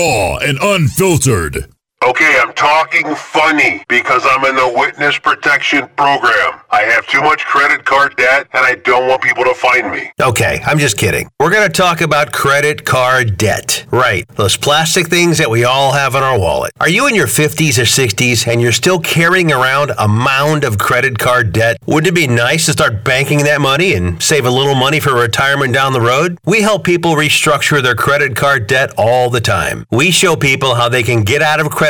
Raw and unfiltered. Okay, I'm talking funny because I'm in the witness protection program. I have too much credit card debt and I don't want people to find me. Okay, I'm just kidding. We're going to talk about credit card debt. Right, those plastic things that we all have in our wallet. Are you in your 50s or 60s and you're still carrying around a mound of credit card debt? Wouldn't it be nice to start banking that money and save a little money for retirement down the road? We help people restructure their credit card debt all the time. We show people how they can get out of credit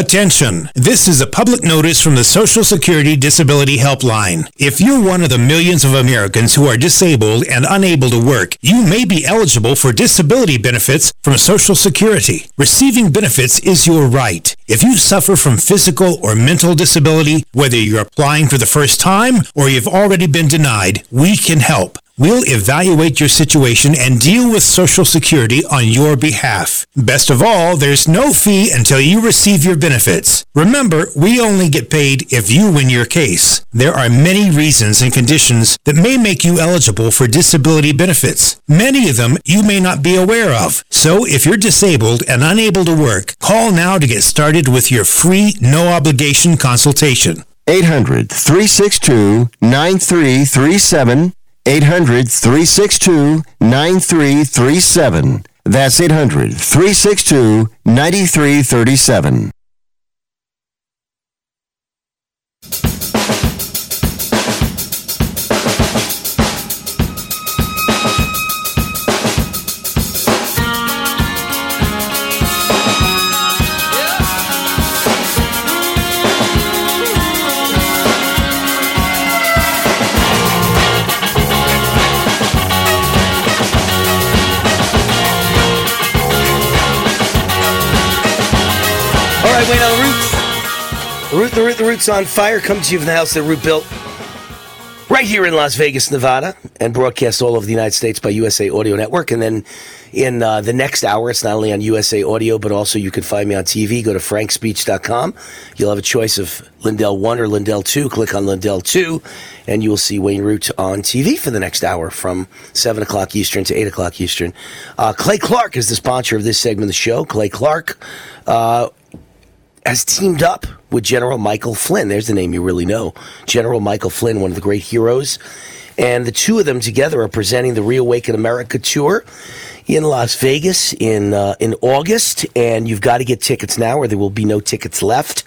Attention! This is a public notice from the Social Security Disability Helpline. If you're one of the millions of Americans who are disabled and unable to work, you may be eligible for disability benefits from Social Security. Receiving benefits is your right. If you suffer from physical or mental disability, whether you're applying for the first time or you've already been denied, we can help. We'll evaluate your situation and deal with Social Security on your behalf. Best of all, there's no fee until you receive your benefits. Remember, we only get paid if you win your case. There are many reasons and conditions that may make you eligible for disability benefits. Many of them you may not be aware of. So if you're disabled and unable to work, call now to get started with your free, no obligation consultation. 800 362 9337. 800 362 9337. That's 800 362 9337. Root, the root, the roots on fire comes to you from the house that Root built right here in Las Vegas, Nevada, and broadcast all over the United States by USA Audio Network. And then in uh, the next hour, it's not only on USA Audio, but also you can find me on TV. Go to frankspeech.com. You'll have a choice of Lindell 1 or Lindell 2. Click on Lindell 2, and you will see Wayne Root on TV for the next hour from 7 o'clock Eastern to 8 o'clock Eastern. Uh, Clay Clark is the sponsor of this segment of the show. Clay Clark. Uh, has teamed up with General Michael Flynn. There's the name you really know. General Michael Flynn, one of the great heroes. And the two of them together are presenting the Reawaken America tour in Las Vegas in uh, in August. And you've got to get tickets now, or there will be no tickets left.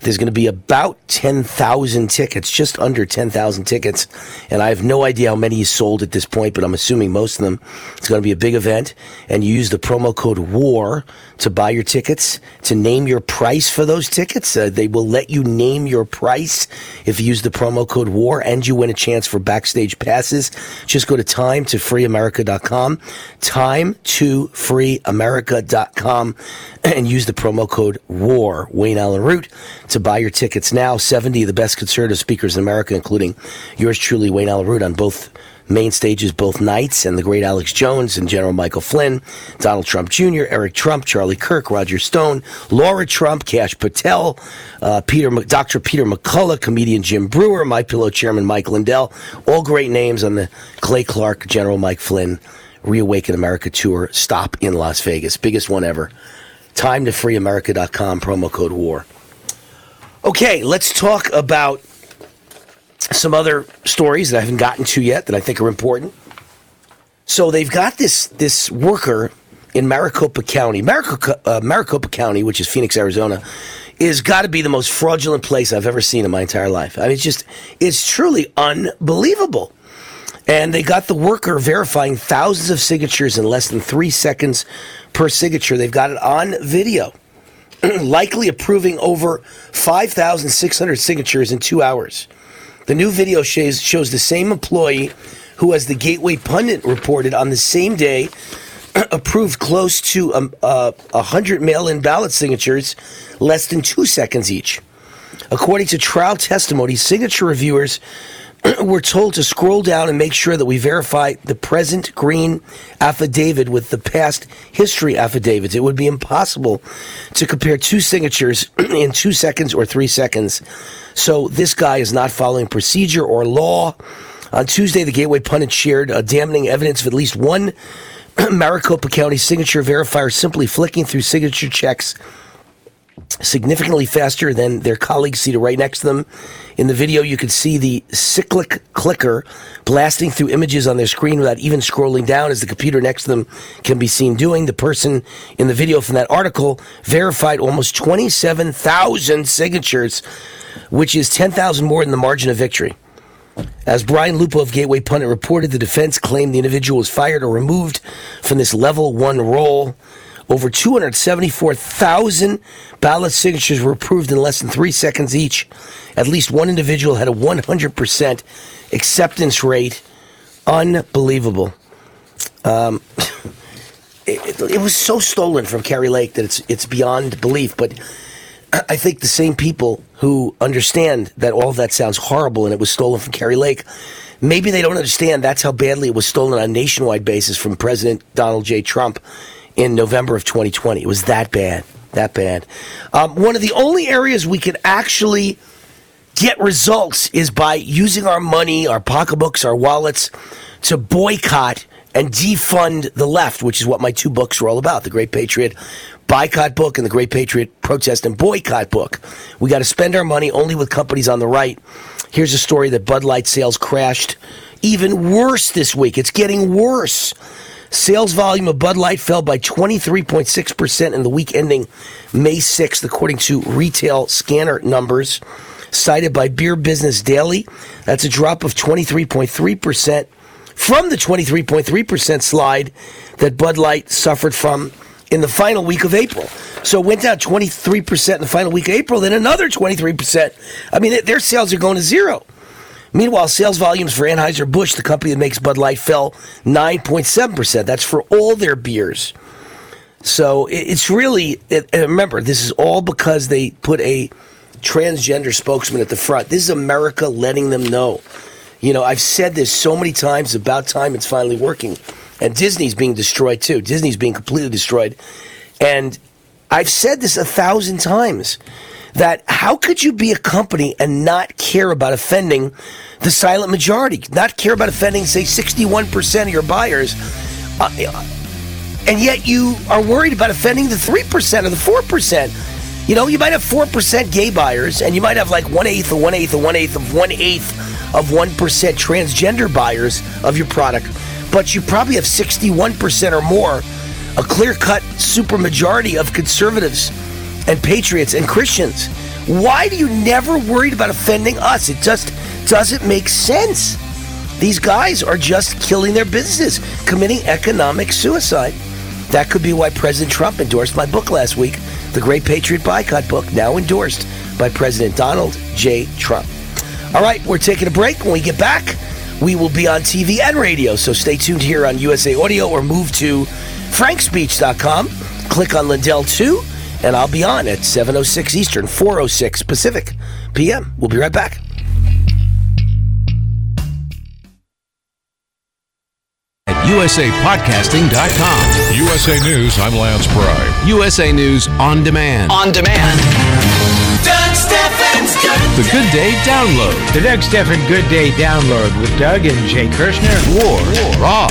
There's going to be about 10,000 tickets, just under 10,000 tickets. And I have no idea how many is sold at this point, but I'm assuming most of them. It's going to be a big event. And you use the promo code WAR to buy your tickets, to name your price for those tickets. Uh, they will let you name your price if you use the promo code WAR and you win a chance for backstage passes. Just go to time to freeamerica.com, time to freeamerica.com and use the promo code WAR, Wayne Allyn Root, to buy your tickets now. 70 of the best conservative speakers in America, including yours truly, Wayne Allyn Root, on both main stages both nights, and the great Alex Jones and General Michael Flynn, Donald Trump Jr., Eric Trump, Charlie Kirk, Roger Stone, Laura Trump, Kash Patel, uh, Peter, Dr. Peter McCullough, comedian Jim Breuer, My Pillow Chairman Mike Lindell, all great names on the Clay Clark, General Mike Flynn, Reawaken America tour stop in Las Vegas, biggest one ever. Time to freeamerica.com, promo code WAR. Okay, let's talk about some other stories that I haven't gotten to yet that I think are important. So they've got this this worker in Maricopa County, Maricopa, uh, Maricopa County, which is Phoenix, Arizona, is got to be the most fraudulent place I've ever seen in my entire life. I mean, it's just it's truly unbelievable. And they got the worker verifying thousands of signatures in less than three seconds per signature. They've got it on video, *clears throat* likely approving over 5,600 signatures in two hours. The new video shows, shows the same employee who, as the Gateway Pundit reported on the same day, *clears throat* approved close to um, uh, 100 mail in ballot signatures, less than two seconds each. According to trial testimony, signature reviewers *clears throat* were told to scroll down and make sure that we verify the present green affidavit with the past history affidavits. It would be impossible to compare two signatures *clears throat* in two seconds or three seconds. So this guy is not following procedure or law. On Tuesday, the Gateway Pundit shared uh, damning evidence of at least one *clears throat* Maricopa County signature verifier simply flicking through signature checks significantly faster than their colleagues seated right next to them. In the video, you could see the cyclic clicker blasting through images on their screen without even scrolling down, as the computer next to them can be seen doing. The person in the video from that article verified almost 27,000 signatures, which is 10,000 more than the margin of victory. As Brian Lupo of Gateway Pundit reported, the defense claimed the individual was fired or removed from this level one role. Over 274,000 ballot signatures were approved in less than three seconds each. At least one individual had a 100% acceptance rate. Unbelievable. Um, *laughs* it, it, was so stolen from Kari Lake that it's it's beyond belief. But I think the same people who understand that all of that sounds horrible and it was stolen from Kari Lake, maybe they don't understand that's how badly it was stolen on a nationwide basis from President Donald J. Trump in November of 2020. It was that bad, that bad. Um, one of the only areas we can actually get results is by using our money, our pocketbooks, our wallets to boycott and defund the left, which is what my two books are all about the Great Patriot Boycott Book and the Great Patriot Protest and Boycott Book. We got to spend our money only with companies on the right. Here's a story that Bud Light sales crashed even worse this week. It's getting worse. Sales volume of Bud Light fell by 23.6% in the week ending May 6th, according to retail scanner numbers cited by Beer Business Daily. That's a drop of 23.3% from the 23.3% slide that Bud Light suffered from in the final week of April. So it went down 23% in the final week of April, then another 23%. I mean, their sales are going to zero. Meanwhile, sales volumes for Anheuser-Busch, the company that makes Bud Light, fell 9.7%. That's for all their beers. So it's really, and remember, this is all because they put a transgender spokesman at the front. This is America letting them know. You know, I've said this so many times about time it's finally working. And Disney's being destroyed too. Disney's being completely destroyed. And I've said this a thousand times that how could you be a company and not care about offending the silent majority, not care about offending, say, 61% of your buyers, uh, and yet you are worried about offending the 3% or the 4%. You know, you might have 4% gay buyers, and you might have like one eighth of one eighth of one eighth of one eighth of 1% transgender buyers of your product, but you probably have 61% or more, a clear cut supermajority of conservatives and patriots and Christians. Why do you never worried about offending us? It just doesn't make sense. These guys are just killing their businesses, committing economic suicide. That could be why President Trump endorsed my book last week, The Great Patriot Boycott book, now endorsed by President Donald J. Trump. All right, we're taking a break. When we get back, we will be on TV and radio, so stay tuned here on USA Audio or move to frankspeech.com. Click on Lindell 2, and I'll be on at 7.06 Eastern, 4.06 Pacific p.m. We'll be right back. At usapodcasting.com. USA News, I'm Lance Pry. USA News on demand. On demand. Doug Stephan's Good The Good Day Download. The Doug Stephan Good Day Download with Doug and Jay Kirshner. War. Raw.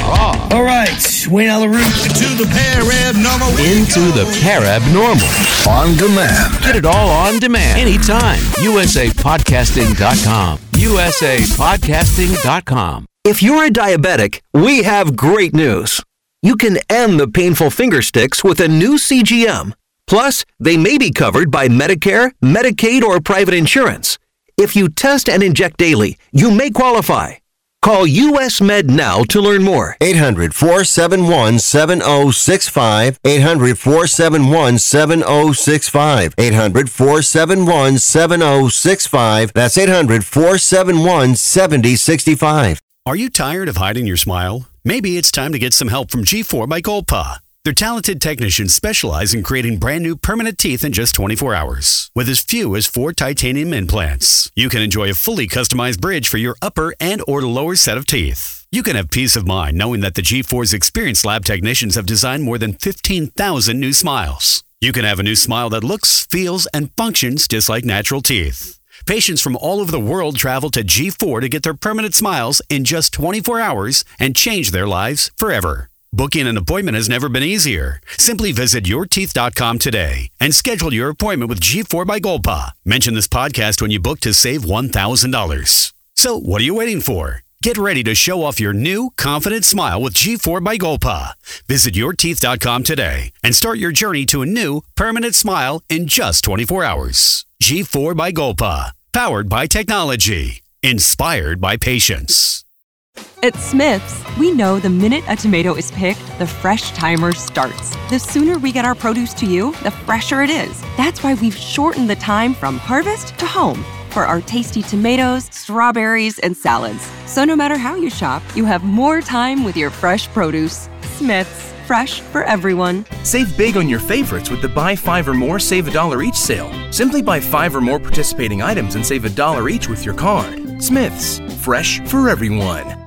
All right, Wayne Alaroot. Into the parabnormal. Into the parabnormal. On demand. Get it all on demand. Anytime. usapodcasting.com. usapodcasting.com. If you're a diabetic, we have great news. You can end the painful finger sticks with a new CGM. Plus, they may be covered by Medicare, Medicaid, or private insurance. If you test and inject daily, you may qualify. Call US Med now to learn more. 800 471 7065. 800 471 7065. 800 471 7065. That's 800 471 7065. Are you tired of hiding your smile? Maybe it's time to get some help from G4 by Golpa. Their talented technicians specialize in creating brand new permanent teeth in just 24 hours. With as few as four titanium implants, you can enjoy a fully customized bridge for your upper and or lower set of teeth. You can have peace of mind knowing that the G4's experienced lab technicians have designed more than 15,000 new smiles. You can have a new smile that looks, feels, and functions just like natural teeth. Patients from all over the world travel to G4 to get their permanent smiles in just 24 hours and change their lives forever. Booking an appointment has never been easier. Simply visit yourteeth.com today and schedule your appointment with G4 by Golpa. Mention this podcast when you book to save $1,000. So, what are you waiting for? Get ready to show off your new, confident smile with G4 by Golpa. Visit yourteeth.com today and start your journey to a new, permanent smile in just 24 hours. G4 by Golpa. Powered by technology. Inspired by patience. At Smith's, we know the minute a tomato is picked, the fresh timer starts. The sooner we get our produce to you, the fresher it is. That's why we've shortened the time from harvest to home for our tasty tomatoes, strawberries, and salads. So no matter how you shop, you have more time with your fresh produce. Smith's, fresh for everyone. Save big on your favorites with the buy five or more, save a dollar each sale. Simply buy five or more participating items and save a dollar each with your card. Smith's, fresh for everyone.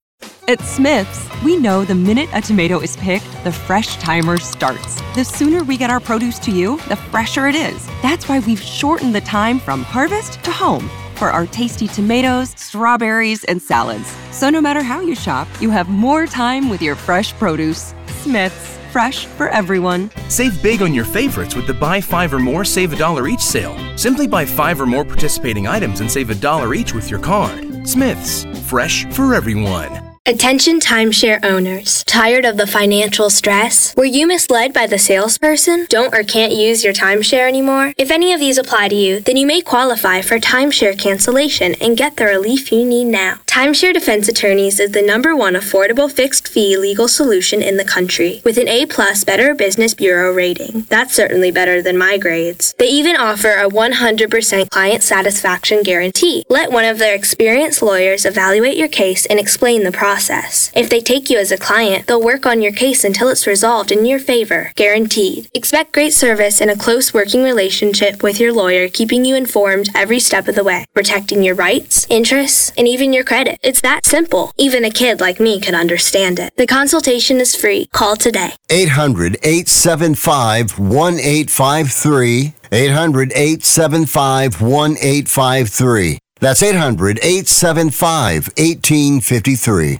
At Smith's, we know the minute a tomato is picked, the fresh timer starts. The sooner we get our produce to you, the fresher it is. That's why we've shortened the time from harvest to home for our tasty tomatoes, strawberries, and salads. So no matter how you shop, you have more time with your fresh produce. Smith's, fresh for everyone. Save big on your favorites with the buy five or more, save a dollar each sale. Simply buy five or more participating items and save a dollar each with your card. Smith's, fresh for everyone. Attention timeshare owners. Tired of the financial stress? Were you misled by the salesperson? Don't or can't use your timeshare anymore? If any of these apply to you, then you may qualify for timeshare cancellation and get the relief you need now. Timeshare Defense Attorneys is the number one affordable fixed fee legal solution in the country with an A plus Better Business Bureau rating. That's certainly better than my grades. They even offer a 100% client satisfaction guarantee. Let one of their experienced lawyers evaluate your case and explain the process process. If they take you as a client, they'll work on your case until it's resolved in your favor, guaranteed. Expect great service and a close working relationship with your lawyer, keeping you informed every step of the way, protecting your rights, interests, and even your credit. It's that simple. Even a kid like me could understand it. The consultation is free. Call today. 800 875 1853. 800 875 1853. That's 800 875 1853.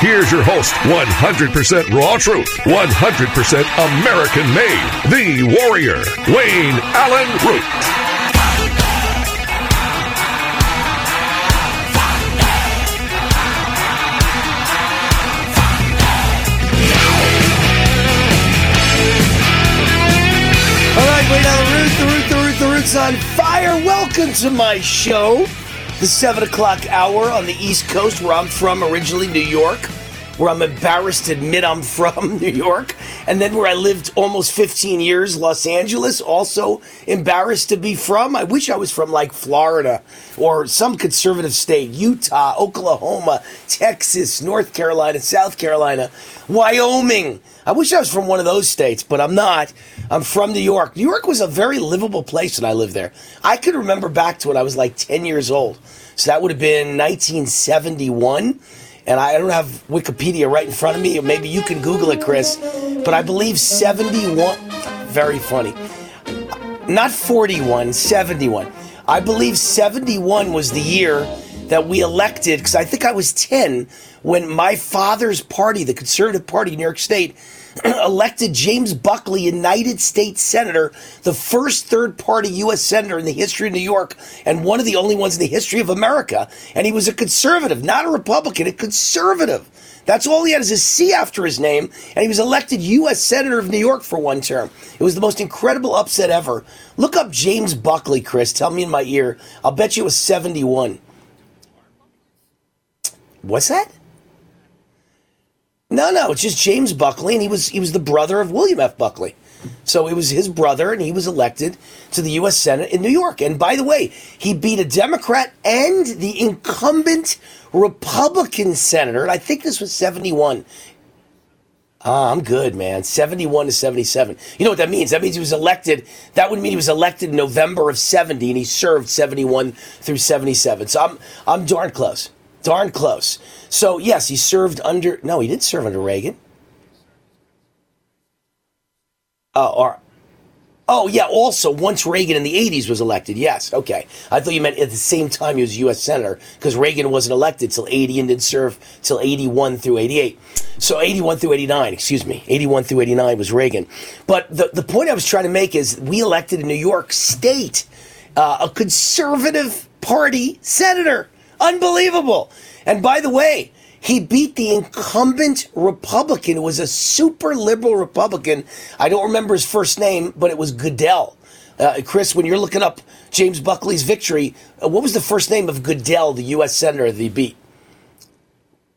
Here's your host, 100% raw truth, 100% American made, the warrior, Wayne Allyn Root. All right, wait now. The root, the root, the root, the root's on fire. Welcome to my show, the seven o'clock hour on the East Coast, where I'm from, originally New York, where I'm embarrassed to admit I'm from *laughs* New York, and then where I lived almost 15 years, Los Angeles, also embarrassed to be from. I wish I was from like Florida or some conservative state, Utah, Oklahoma, Texas, North Carolina, South Carolina, Wyoming. I wish I was from one of those states, but I'm not. I'm from New York. New York was a very livable place when I lived there. I could remember back to when I was like 10 years old. So that would have been 1971. And I don't have Wikipedia right in front of me. Maybe you can Google it, Chris. But I believe 71. Very funny. Not 41, 71. I believe 71 was the year that we elected, because I think I was 10 when my father's party, the Conservative Party in New York State, *clears throat* elected James Buckley United States Senator, the first third party U.S. Senator in the history of New York, and one of the only ones in the history of America. And he was a conservative, not a Republican, a conservative. That's all he had is a C after his name, and he was elected U.S. Senator of New York for one term. It was the most incredible upset ever. Look up James Buckley, Chris. Tell me in my ear. I'll bet you it was 71. What's that? No, no, it's just James Buckley, and he was he was the brother of William F. Buckley. So it was his brother, and he was elected to the U.S. Senate in New York. And by the way, he beat a Democrat and the incumbent Republican senator. And I think this was 71. Ah, I'm good, man. 71 to 77. You know what that means? That means he was elected. That would mean he was elected in November of 70, and he served 71 through 77. So I'm I'm darn close. Darn close. So yes, he served under. No, he didn't serve under Reagan. Oh, or oh yeah. Also, once Reagan in the '80s was elected, yes. Okay, I thought you meant at the same time he was U.S. senator because Reagan wasn't elected till '80 and didn't serve till '81 through '88. So '81 through '89, excuse me, '81 through '89 was Reagan. But the the point I was trying to make is we elected in New York State uh, a conservative party senator. Unbelievable. And by the way, he beat the incumbent Republican, who was a super liberal Republican. I don't remember his first name, but it was Goodell. Uh, Chris, when you're looking up James Buckley's victory, uh, what was the first name of Goodell, the U.S. senator that he beat?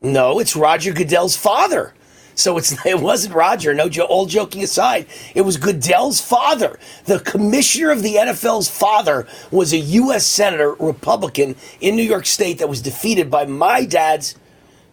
No, it's Roger Goodell's father. So it's *laughs* it wasn't Roger. No, all joking aside, it was Goodell's father. The commissioner of the NFL's father was a U.S. senator, Republican in New York State, that was defeated by my dad's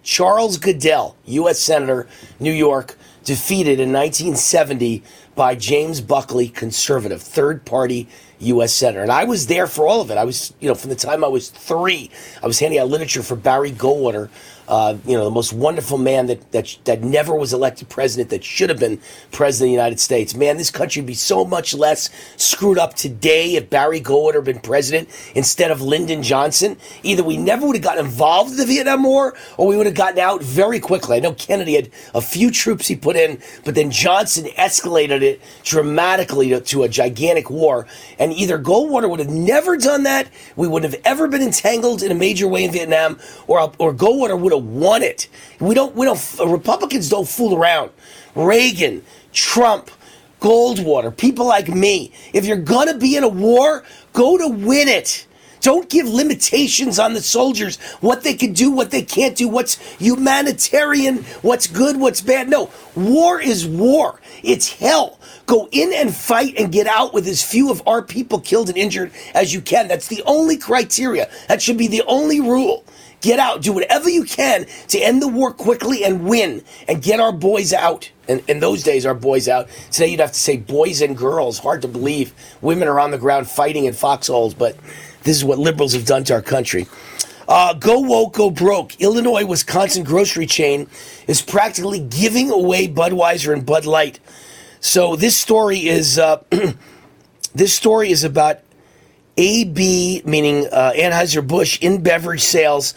Charles Goodell, U.S. senator, New York, defeated in 1970 by James Buckley, conservative, third party U.S. senator. And I was there for all of it. I was, you know, from the time I was three, I was handing out literature for Barry Goldwater uh, you know, the most wonderful man that, that that never was elected president that should have been president of the United States. Man, this country would be so much less screwed up today if Barry Goldwater had been president instead of Lyndon Johnson. Either we never would have gotten involved in the Vietnam War, or we would have gotten out very quickly. I know Kennedy had a few troops he put in, but then Johnson escalated it dramatically to, to a gigantic war. And either Goldwater would have never done that, we wouldn't have ever been entangled in a major way in Vietnam, or or Goldwater would have won it. We don't. We don't. Republicans don't fool around. Reagan, Trump, Goldwater, people like me. If you're to be in a war, go to win it. Don't give limitations on the soldiers, what they can do, what they can't do, what's humanitarian, what's good, what's bad. No, war is war. It's hell. Go in and fight and get out with as few of our people killed and injured as you can. That's the only criteria. That should be the only rule. Get out, do whatever you can to end the war quickly and win and get our boys out. And in those days, our boys out. Today, you'd have to say boys and girls. Hard to believe. Women are on the ground fighting in foxholes, but this is what liberals have done to our country. Uh, go woke, go broke. Illinois Wisconsin grocery chain is practically giving away Budweiser and Bud Light. So this story is uh, *clears throat* this story is about AB, meaning uh, Anheuser Busch, InBev sales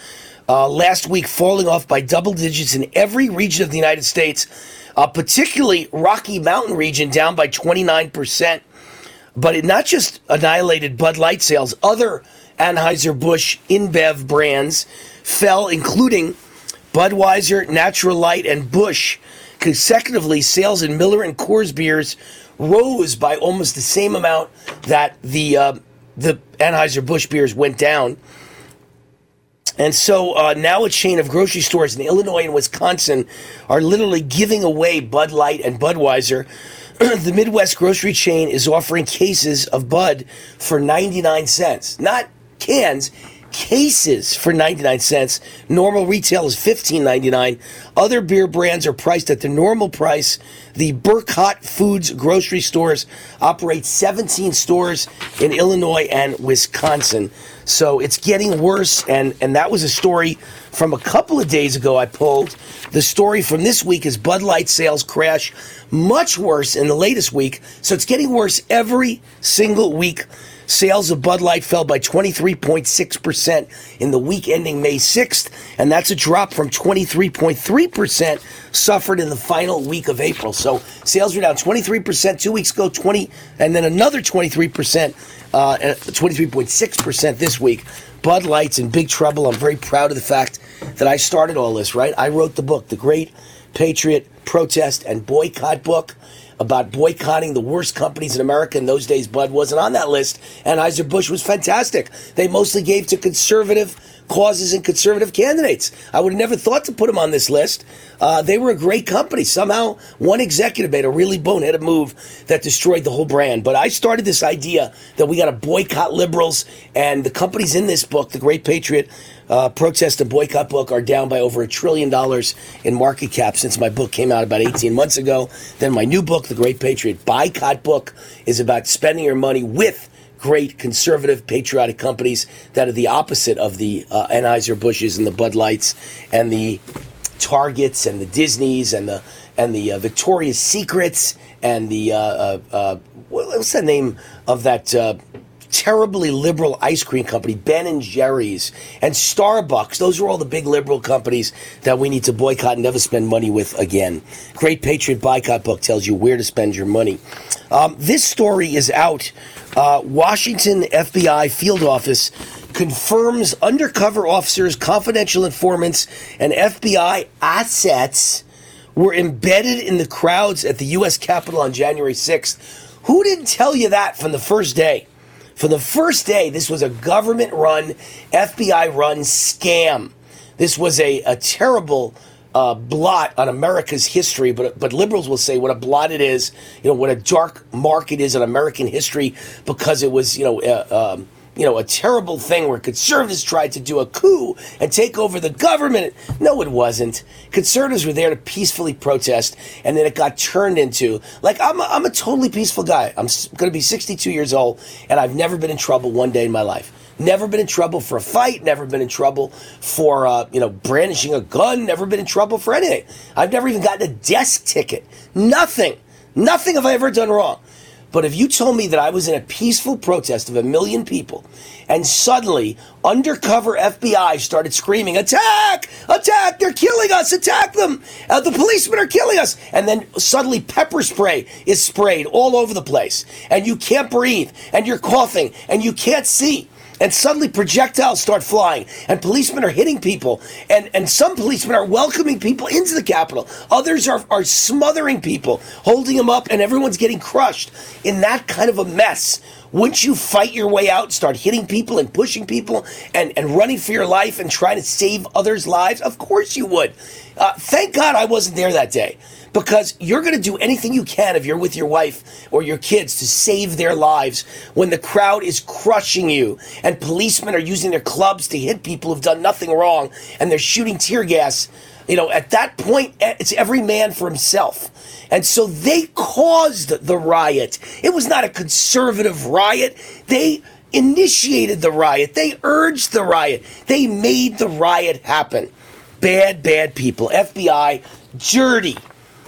uh, last week falling off by double digits in every region of the United States, uh, particularly Rocky Mountain region, down by 29 percent. But it not just annihilated Bud Light sales, other Anheuser-Busch InBev brands fell, including Budweiser, Natural Light, and Busch. Consecutively, sales in Miller and Coors beers rose by almost the same amount that the uh, the Anheuser-Busch beers went down. And so uh, now a chain of grocery stores in Illinois and Wisconsin are literally giving away Bud Light and Budweiser *clears throat* the Midwest grocery chain is offering cases of Bud for 99 cents. Not cans, cases for 99 cents. Normal retail is 15.99. Other beer brands are priced at the normal price. The Burkhart Foods grocery stores operate 17 stores in Illinois and Wisconsin. So it's getting worse and and that was a story from a couple of days ago I pulled. The story from this week is Bud Light sales crash much worse in the latest week. So it's getting worse every single week. Sales of Bud Light fell by 23.6% in the week ending May 6th, and that's a drop from 23.3% suffered in the final week of April. So sales were down 23% two weeks ago, 20, and then another 23%, uh, 23.6% this week. Bud Light's in big trouble. I'm very proud of the fact that I started all this, right? I wrote the book, The Great Patriot Protest and Boycott book about boycotting the worst companies in America. In those days, Bud wasn't on that list. Anheuser-Busch was fantastic. They mostly gave to conservative causes and conservative candidates. I would have never thought to put them on this list. Uh, they were a great company. Somehow, one executive made a really boneheaded move that destroyed the whole brand. But I started this idea that we got to boycott liberals, and the companies in this book, The Great Patriot, uh, protest and boycott book are down by over a trillion dollars in market cap since my book came out about 18 months ago. Then my new book, The Great Patriot Boycott Book, is about spending your money with great conservative patriotic companies that are the opposite of the uh, Anheuser-Busch's and the Bud Lights and the Targets and the Disneys and the and the uh, Victoria's Secrets and the uh, uh, uh what's the name of that uh, terribly liberal ice cream company, Ben and Jerry's, and Starbucks. Those are all the big liberal companies that we need to boycott and never spend money with again. Great Patriot Boycott book tells you where to spend your money. Um, this story is out. Uh, Washington FBI field office confirms undercover officers, confidential informants, and FBI assets were embedded in the crowds at the U.S. Capitol on January 6th. Who didn't tell you that from the first day? From the first day, this was a government run, FBI run scam. This was a, a terrible uh, blot on America's history, but but liberals will say what a blot it is, you know, what a dark mark it is on American history because it was, you know, uh, um, you know, a terrible thing where conservatives tried to do a coup and take over the government. No, it wasn't. Conservatives were there to peacefully protest, and then it got turned into like I'm a, I'm a totally peaceful guy. I'm going to be 62 years old, and I've never been in trouble one day in my life. Never been in trouble for a fight. Never been in trouble for uh, you know brandishing a gun. Never been in trouble for anything. I've never even gotten a desk ticket. Nothing. Nothing have I ever done wrong. But if you told me that I was in a peaceful protest of a million people and suddenly undercover FBI started screaming, attack, attack, they're killing us, attack them, uh, the policemen are killing us, and then suddenly pepper spray is sprayed all over the place. And you can't breathe and you're coughing and you can't see and suddenly projectiles start flying and policemen are hitting people and, and some policemen are welcoming people into the capitol. Others are, are smothering people holding them up and everyone's getting crushed in that kind of a mess wouldn't you fight your way out start hitting people and pushing people and, and running for your life and trying to save others lives of course you would uh, thank god i wasn't there that day because you're going to do anything you can if you're with your wife or your kids to save their lives when the crowd is crushing you and policemen are using their clubs to hit people who've done nothing wrong and they're shooting tear gas. You know, at that point, eh, it's every man for himself. And so they caused the riot. It was not a conservative riot. They initiated the riot. They urged the riot. They made the riot happen. Bad, bad people. FBI, dirty,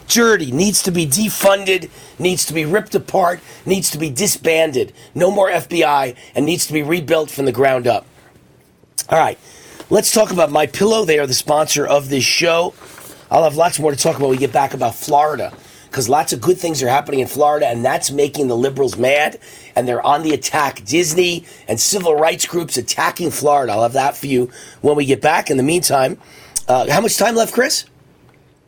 dirty, needs to be defunded, needs to be ripped apart, needs to be disbanded. No more FBI, and needs to be rebuilt from the ground up. All right, let's talk about My Pillow. They are the sponsor of this show. I'll have lots more to talk about when we get back about Florida because lots of good things are happening in Florida, and that's making the liberals mad, and they're on the attack. Disney and civil rights groups attacking Florida. I'll have that for you when we get back. In the meantime, uh, how much time left, Chris?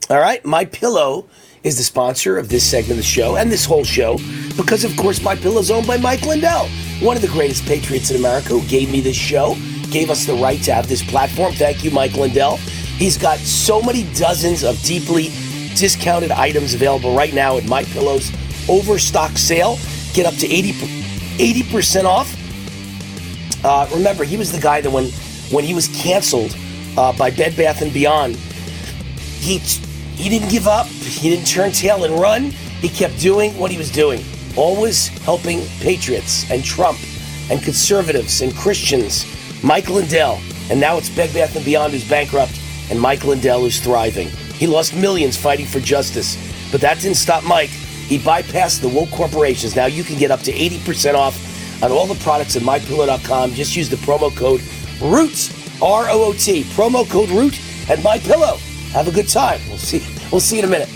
All right, My Pillow is the sponsor of this segment of the show and this whole show because, of course, My Pillow is owned by Mike Lindell, one of the greatest patriots in America who gave me this show, gave us the right to have this platform. Thank you, Mike Lindell. He's got so many dozens of deeply discounted items available right now at My Pillow's overstock sale. Get up to 80 percent off. Uh, remember, he was the guy that when when he was canceled uh, by Bed Bath and Beyond, he he didn't give up. He didn't turn tail and run. He kept doing what he was doing, always helping patriots and Trump and conservatives and Christians. Mike Lindell, and now it's Bed Bath Beyond who's bankrupt, and Mike Lindell who's thriving. He lost millions fighting for justice, but that didn't stop Mike. He bypassed the woke corporations. Now you can get up to 80% off on all the products at mypillow.com. Just use the promo code ROOT, R O O T, promo code ROOT at MyPillow. Have a good time. We'll see. We'll see you in a minute.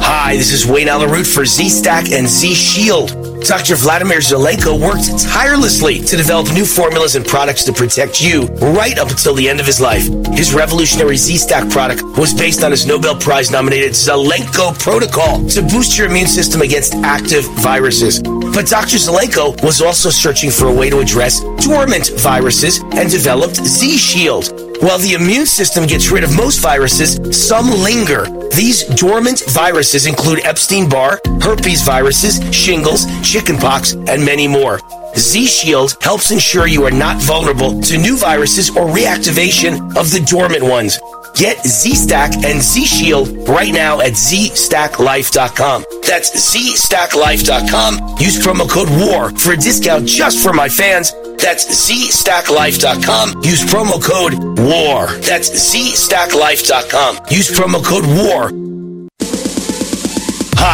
Hi, this is Wayne Allyn Root for Z Stack and Z Shield. Dr. Vladimir Zelenko worked tirelessly to develop new formulas and products to protect you right up until the end of his life. His revolutionary Z-Stack product was based on his Nobel Prize nominated Zelenko protocol to boost your immune system against active viruses. But Dr. Zelenko was also searching for a way to address dormant viruses and developed Z-Shield. While the immune system gets rid of most viruses, some linger. These dormant viruses include Epstein-Barr, herpes viruses, shingles, chickenpox, and many more. Z Shield helps ensure you are not vulnerable to new viruses or reactivation of the dormant ones. Get Z Stack and Z Shield right now at ZStackLife.com. That's ZStackLife.com. Use promo code WAR for a discount just for my fans. That's ZStackLife.com. Use promo code WAR. That's ZStackLife.com. Use promo code WAR.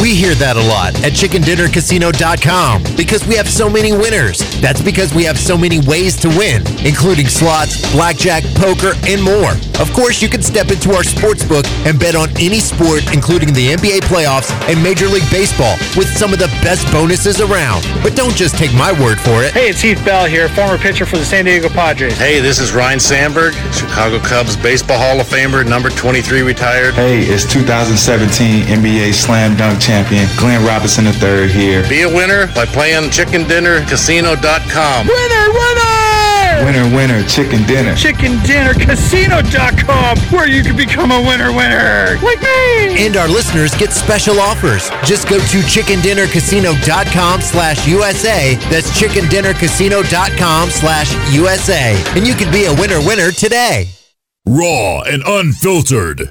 We hear that a lot at chickendinnercasino.com because we have so many winners. That's because we have so many ways to win, including slots, blackjack, poker, and more. Of course, you can step into our sports book and bet on any sport, including the NBA playoffs and Major League Baseball, with some of the best bonuses around. But don't just take my word for it. Hey, it's Heath Bell here, former pitcher for the San Diego Padres. Hey, this is Ryne Sandberg, Chicago Cubs Baseball Hall of Famer, number 23 retired. Hey, it's 2017 NBA Slam Dunk champion, Glenn Robinson III here. Be a winner by playing chickendinnercasino.com. Winner, winner! Winner, winner, chicken dinner. ChickenDinnerCasino.com, where you can become a winner, winner. Like me! And our listeners get special offers. Just go to chickendinnercasino.com slash USA. That's chickendinnercasino.com slash USA. And you can be a winner winner today. Raw and unfiltered.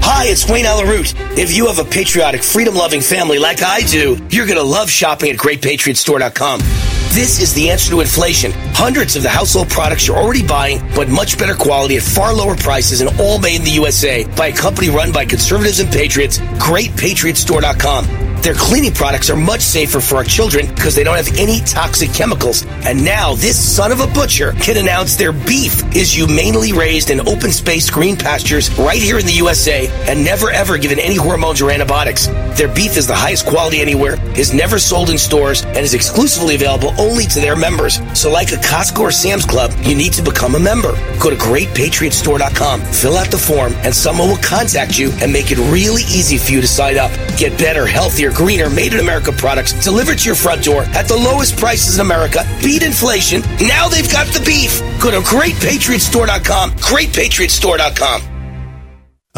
Hi, it's Wayne Allyn Root. If you have a patriotic, freedom loving family like I do, you're going to love shopping at GreatPatriotStore.com. This is the answer to inflation. Hundreds of the household products you're already buying, but much better quality at far lower prices and all made in the USA by a company run by conservatives and patriots, GreatPatriotStore.com. Their cleaning products are much safer for our children because they don't have any toxic chemicals. And now this son of a butcher can announce their beef is humanely raised in open space green pastures right here in the USA and never ever given any hormones or antibiotics. Their beef is the highest quality anywhere, is never sold in stores, and is exclusively available only to their members. So like a Costco or Sam's Club, you need to become a member. Go to greatpatriotstore.com, fill out the form, and someone will contact you and make it really easy for you to sign up. Get better, healthier, greener, made in America products delivered to your front door at the lowest prices in America. Beat inflation. Now they've got the beef. Go to greatpatriotstore.com, greatpatriotstore.com.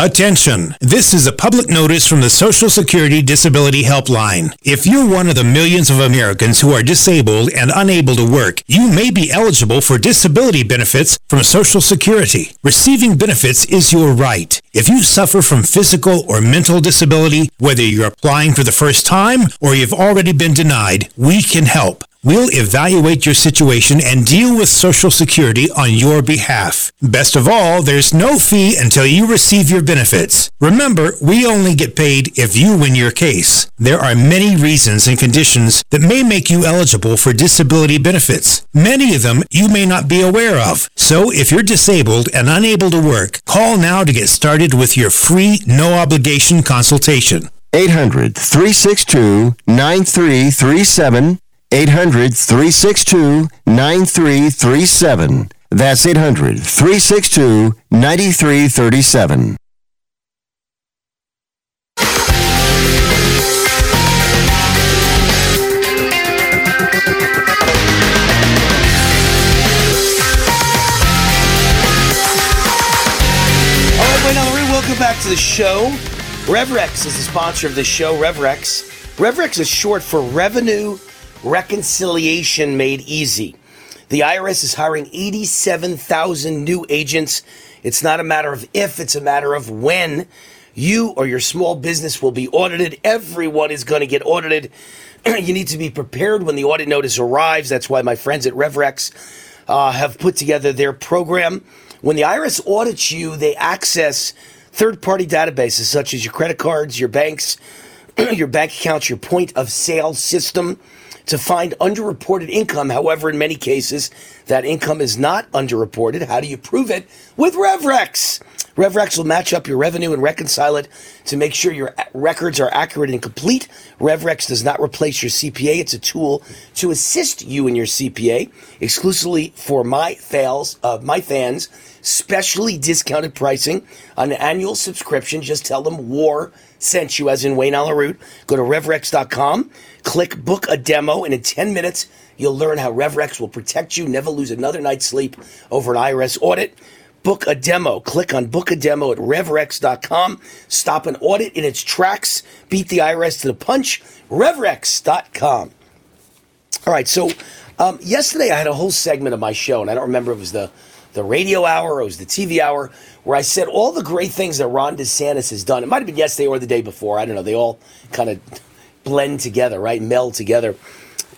Attention! This is a public notice from the Social Security Disability Helpline. If you're one of the millions of Americans who are disabled and unable to work, you may be eligible for disability benefits from Social Security. Receiving benefits is your right. If you suffer from physical or mental disability, whether you're applying for the first time or you've already been denied, we can help. We'll evaluate your situation and deal with Social Security on your behalf. Best of all, there's no fee until you receive your benefits. Remember, we only get paid if you win your case. There are many reasons and conditions that may make you eligible for disability benefits. Many of them you may not be aware of. So if you're disabled and unable to work, call now to get started with your free, no obligation consultation. 800 362 9337. 800 362 9337. That's 800 362 9337. All right, wait, now, welcome back to the show. RevRex is the sponsor of the show, RevRex. RevRex is short for Revenue Reconciliation Made Easy. The IRS is hiring 87,000 new agents. It's not a matter of if, it's a matter of when you or your small business will be audited. Everyone is going to get audited. *clears throat* you need to be prepared when the audit notice arrives. That's why my friends at RevRex uh, have put together their program. When the IRS audits you, they access third party databases such as your credit cards, your banks, *clears throat* your bank accounts, your point of sale system to find underreported income. However, in many cases, that income is not underreported. How do you prove it? With RevRex. RevRex will match up your revenue and reconcile it to make sure your records are accurate and complete. RevRex does not replace your CPA. It's a tool to assist you and your CPA exclusively for my fails, uh, my fans. Specially discounted pricing on an annual subscription. Just tell them War sent you, as in Wayne Allyn Root. Go to RevRex.com, click book a demo, and in 10 minutes, you'll learn how RevRex will protect you, never lose another night's sleep over an IRS audit. Book a demo. Click on book a demo at revrex.com. Stop an audit in its tracks. Beat the IRS to the punch. Revrex.com. All right, so um, yesterday I had a whole segment of my show, and I don't remember it was the, the radio hour it was the TV hour, where I said all the great things that Ron DeSantis has done. It might have been yesterday or the day before. I don't know. They all kind of blend together, right? Meld together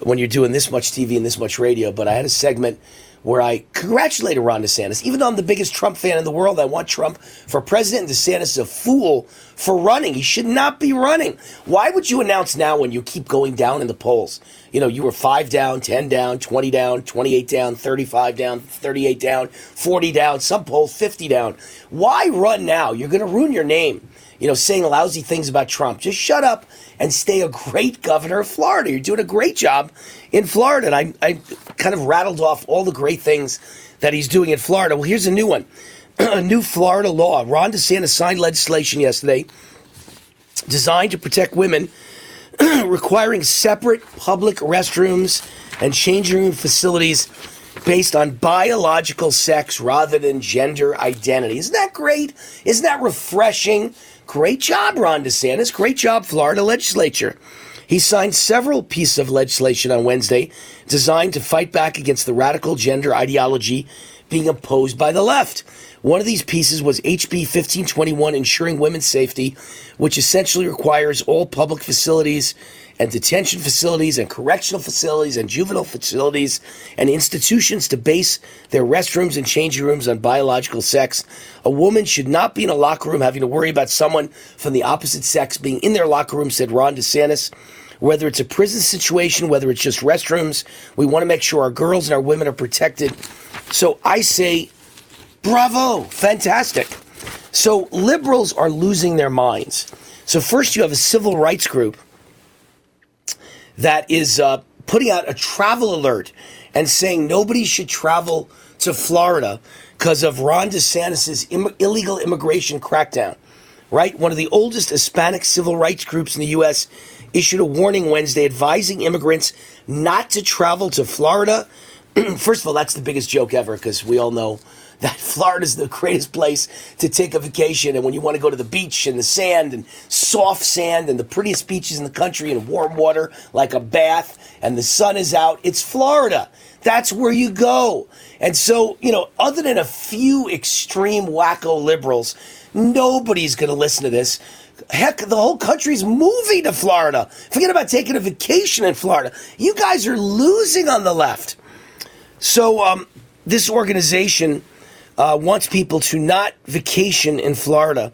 when you're doing this much TV and this much radio. But I had a segment where I congratulated Ron DeSantis. Even though I'm the biggest Trump fan in the world, I want Trump for president. DeSantis is a fool for running. He should not be running. Why would you announce now when you keep going down in the polls? You know, you were five down, 10 down, 20 down, 28 down, 35 down, 38 down, 40 down, some polls 50 down. Why run now? You're going to ruin your name you know, saying lousy things about Trump. Just shut up and stay a great governor of Florida. You're doing a great job in Florida. And I, I kind of rattled off all the great things that he's doing in Florida. Well, here's a new one *clears throat* a new Florida law. Ron DeSantis signed legislation yesterday designed to protect women, *clears throat* requiring separate public restrooms and changing room facilities based on biological sex rather than gender identity. Isn't that great? Isn't that refreshing? Great job, Ron DeSantis. Great job, Florida legislature. He signed several pieces of legislation on Wednesday designed to fight back against the radical gender ideology being opposed by the left. One of these pieces was HB 1521, ensuring women's safety, which essentially requires all public facilities and detention facilities and correctional facilities and juvenile facilities and institutions to base their restrooms and changing rooms on biological sex. A woman should not be in a locker room having to worry about someone from the opposite sex being in their locker room, said Ron DeSantis. Whether it's a prison situation, whether it's just restrooms, we want to make sure our girls and our women are protected. So I say, bravo, fantastic. So liberals are losing their minds. So first you have a civil rights group that is uh, putting out a travel alert and saying nobody should travel to Florida because of Ron DeSantis' Im- illegal immigration crackdown. Right? One of the oldest Hispanic civil rights groups in the U.S. issued a warning Wednesday advising immigrants not to travel to Florida. *clears throat* First of all, that's the biggest joke ever because we all know *laughs* that Florida is the greatest place to take a vacation. And when you want to go to the beach and the sand and soft sand and the prettiest beaches in the country and warm water like a bath and the sun is out, it's Florida. That's where you go. And so, you know, other than a few extreme wacko liberals, nobody's going to listen to this. Heck, the whole country's moving to Florida. Forget about taking a vacation in Florida. You guys are losing on the left. So, um, this organization uh, wants people to not vacation in Florida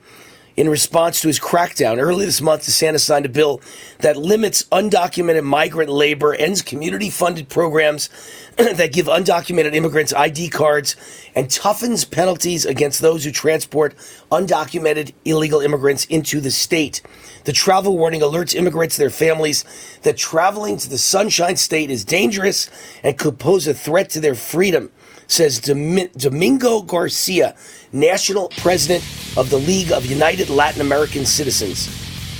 in response to his crackdown. Early this month, DeSantis signed a bill that limits undocumented migrant labor, ends community funded programs *clears throat* that give undocumented immigrants ID cards, and toughens penalties against those who transport undocumented illegal immigrants into the state. The travel warning alerts immigrants and their families that traveling to the Sunshine State is dangerous and could pose a threat to their freedom says Domingo Garcia, national president of the League of United Latin American Citizens.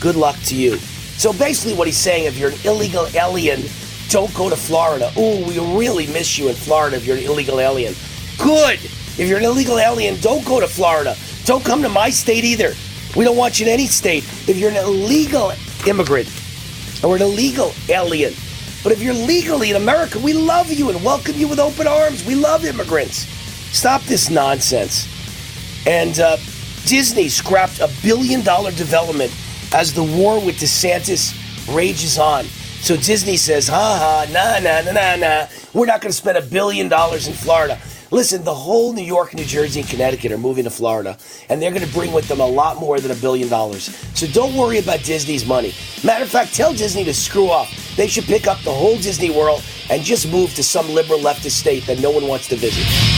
Good luck to you. So basically, what he's saying if you're an illegal alien, don't go to Florida. Ooh, we really miss you in Florida if you're an illegal alien. Good. If you're an illegal alien, don't go to Florida. Don't come to my state either. We don't want you in any state. If you're an illegal immigrant or an illegal alien, but if you're legally in America, we love you and welcome you with open arms. We love immigrants. Stop this nonsense. And uh, Disney scrapped a billion dollar development as the war with DeSantis rages on. So Disney says, ha ha, nah, nah, nah, nah, nah. We're not going to spend a billion dollars in Florida. Listen, the whole New York, New Jersey, and Connecticut are moving to Florida, and they're going to bring with them a lot more than a billion dollars. So don't worry about Disney's money. Matter of fact, tell Disney to screw off. They should pick up the whole Disney World and just move to some liberal leftist state that no one wants to visit.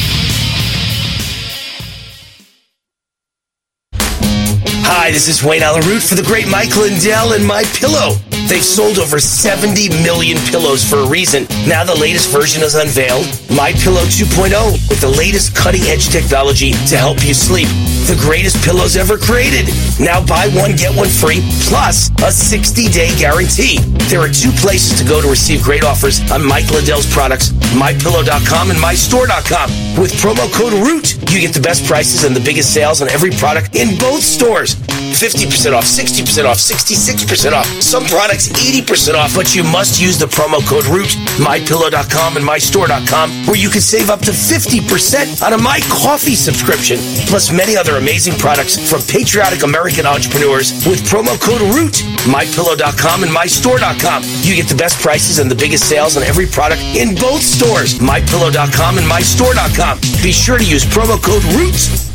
Hi, this is Wayne Allyn Root for the great Mike Lindell and My Pillow. They've sold over 70 million pillows for a reason. Now the latest version is unveiled, My Pillow 2.0, with the latest cutting-edge technology to help you sleep. The greatest pillows ever created. Now buy one get one free plus a 60-day guarantee. There are two places to go to receive great offers on Mike Lindell's products, mypillow.com and mystore.com. With promo code ROOT, you get the best prices and the biggest sales on every product in both stores. 50% off, 60% off, 66% off. Some products 80% off, but you must use the promo code ROOT, mypillow.com and mystore.com, where you can save up to 50% on a My Coffee subscription, plus many other amazing products from patriotic American entrepreneurs with promo code ROOT, mypillow.com and mystore.com. You get the best prices and the biggest sales on every product in both stores, mypillow.com and mystore.com. Be sure to use promo code ROOT.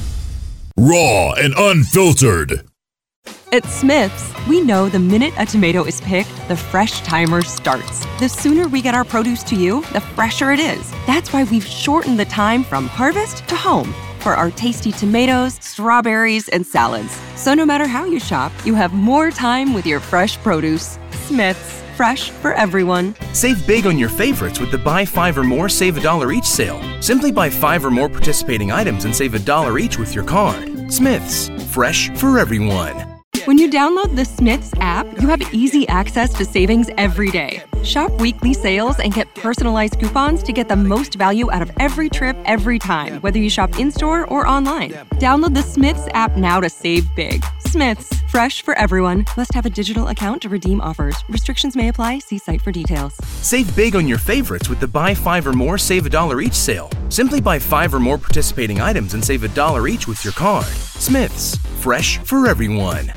Raw and unfiltered. At Smith's, we know the minute a tomato is picked, the fresh timer starts. The sooner we get our produce to you, the fresher it is. That's why we've shortened the time from harvest to home for our tasty tomatoes, strawberries, and salads. So no matter how you shop, you have more time with your fresh produce. Smith's, fresh for everyone. Save big on your favorites with the buy five or more, save a dollar each sale. Simply buy five or more participating items and save a dollar each with your card. Smith's, fresh for everyone. When you download the Smiths app, you have easy access to savings every day. Shop weekly sales and get personalized coupons to get the most value out of every trip every time, whether you shop in store or online. Download the Smiths app now to save big. Smiths, fresh for everyone. Must have a digital account to redeem offers. Restrictions may apply. See site for details. Save big on your favorites with the buy five or more, save a dollar each sale. Simply buy five or more participating items and save a dollar each with your card. Smith's, fresh for everyone.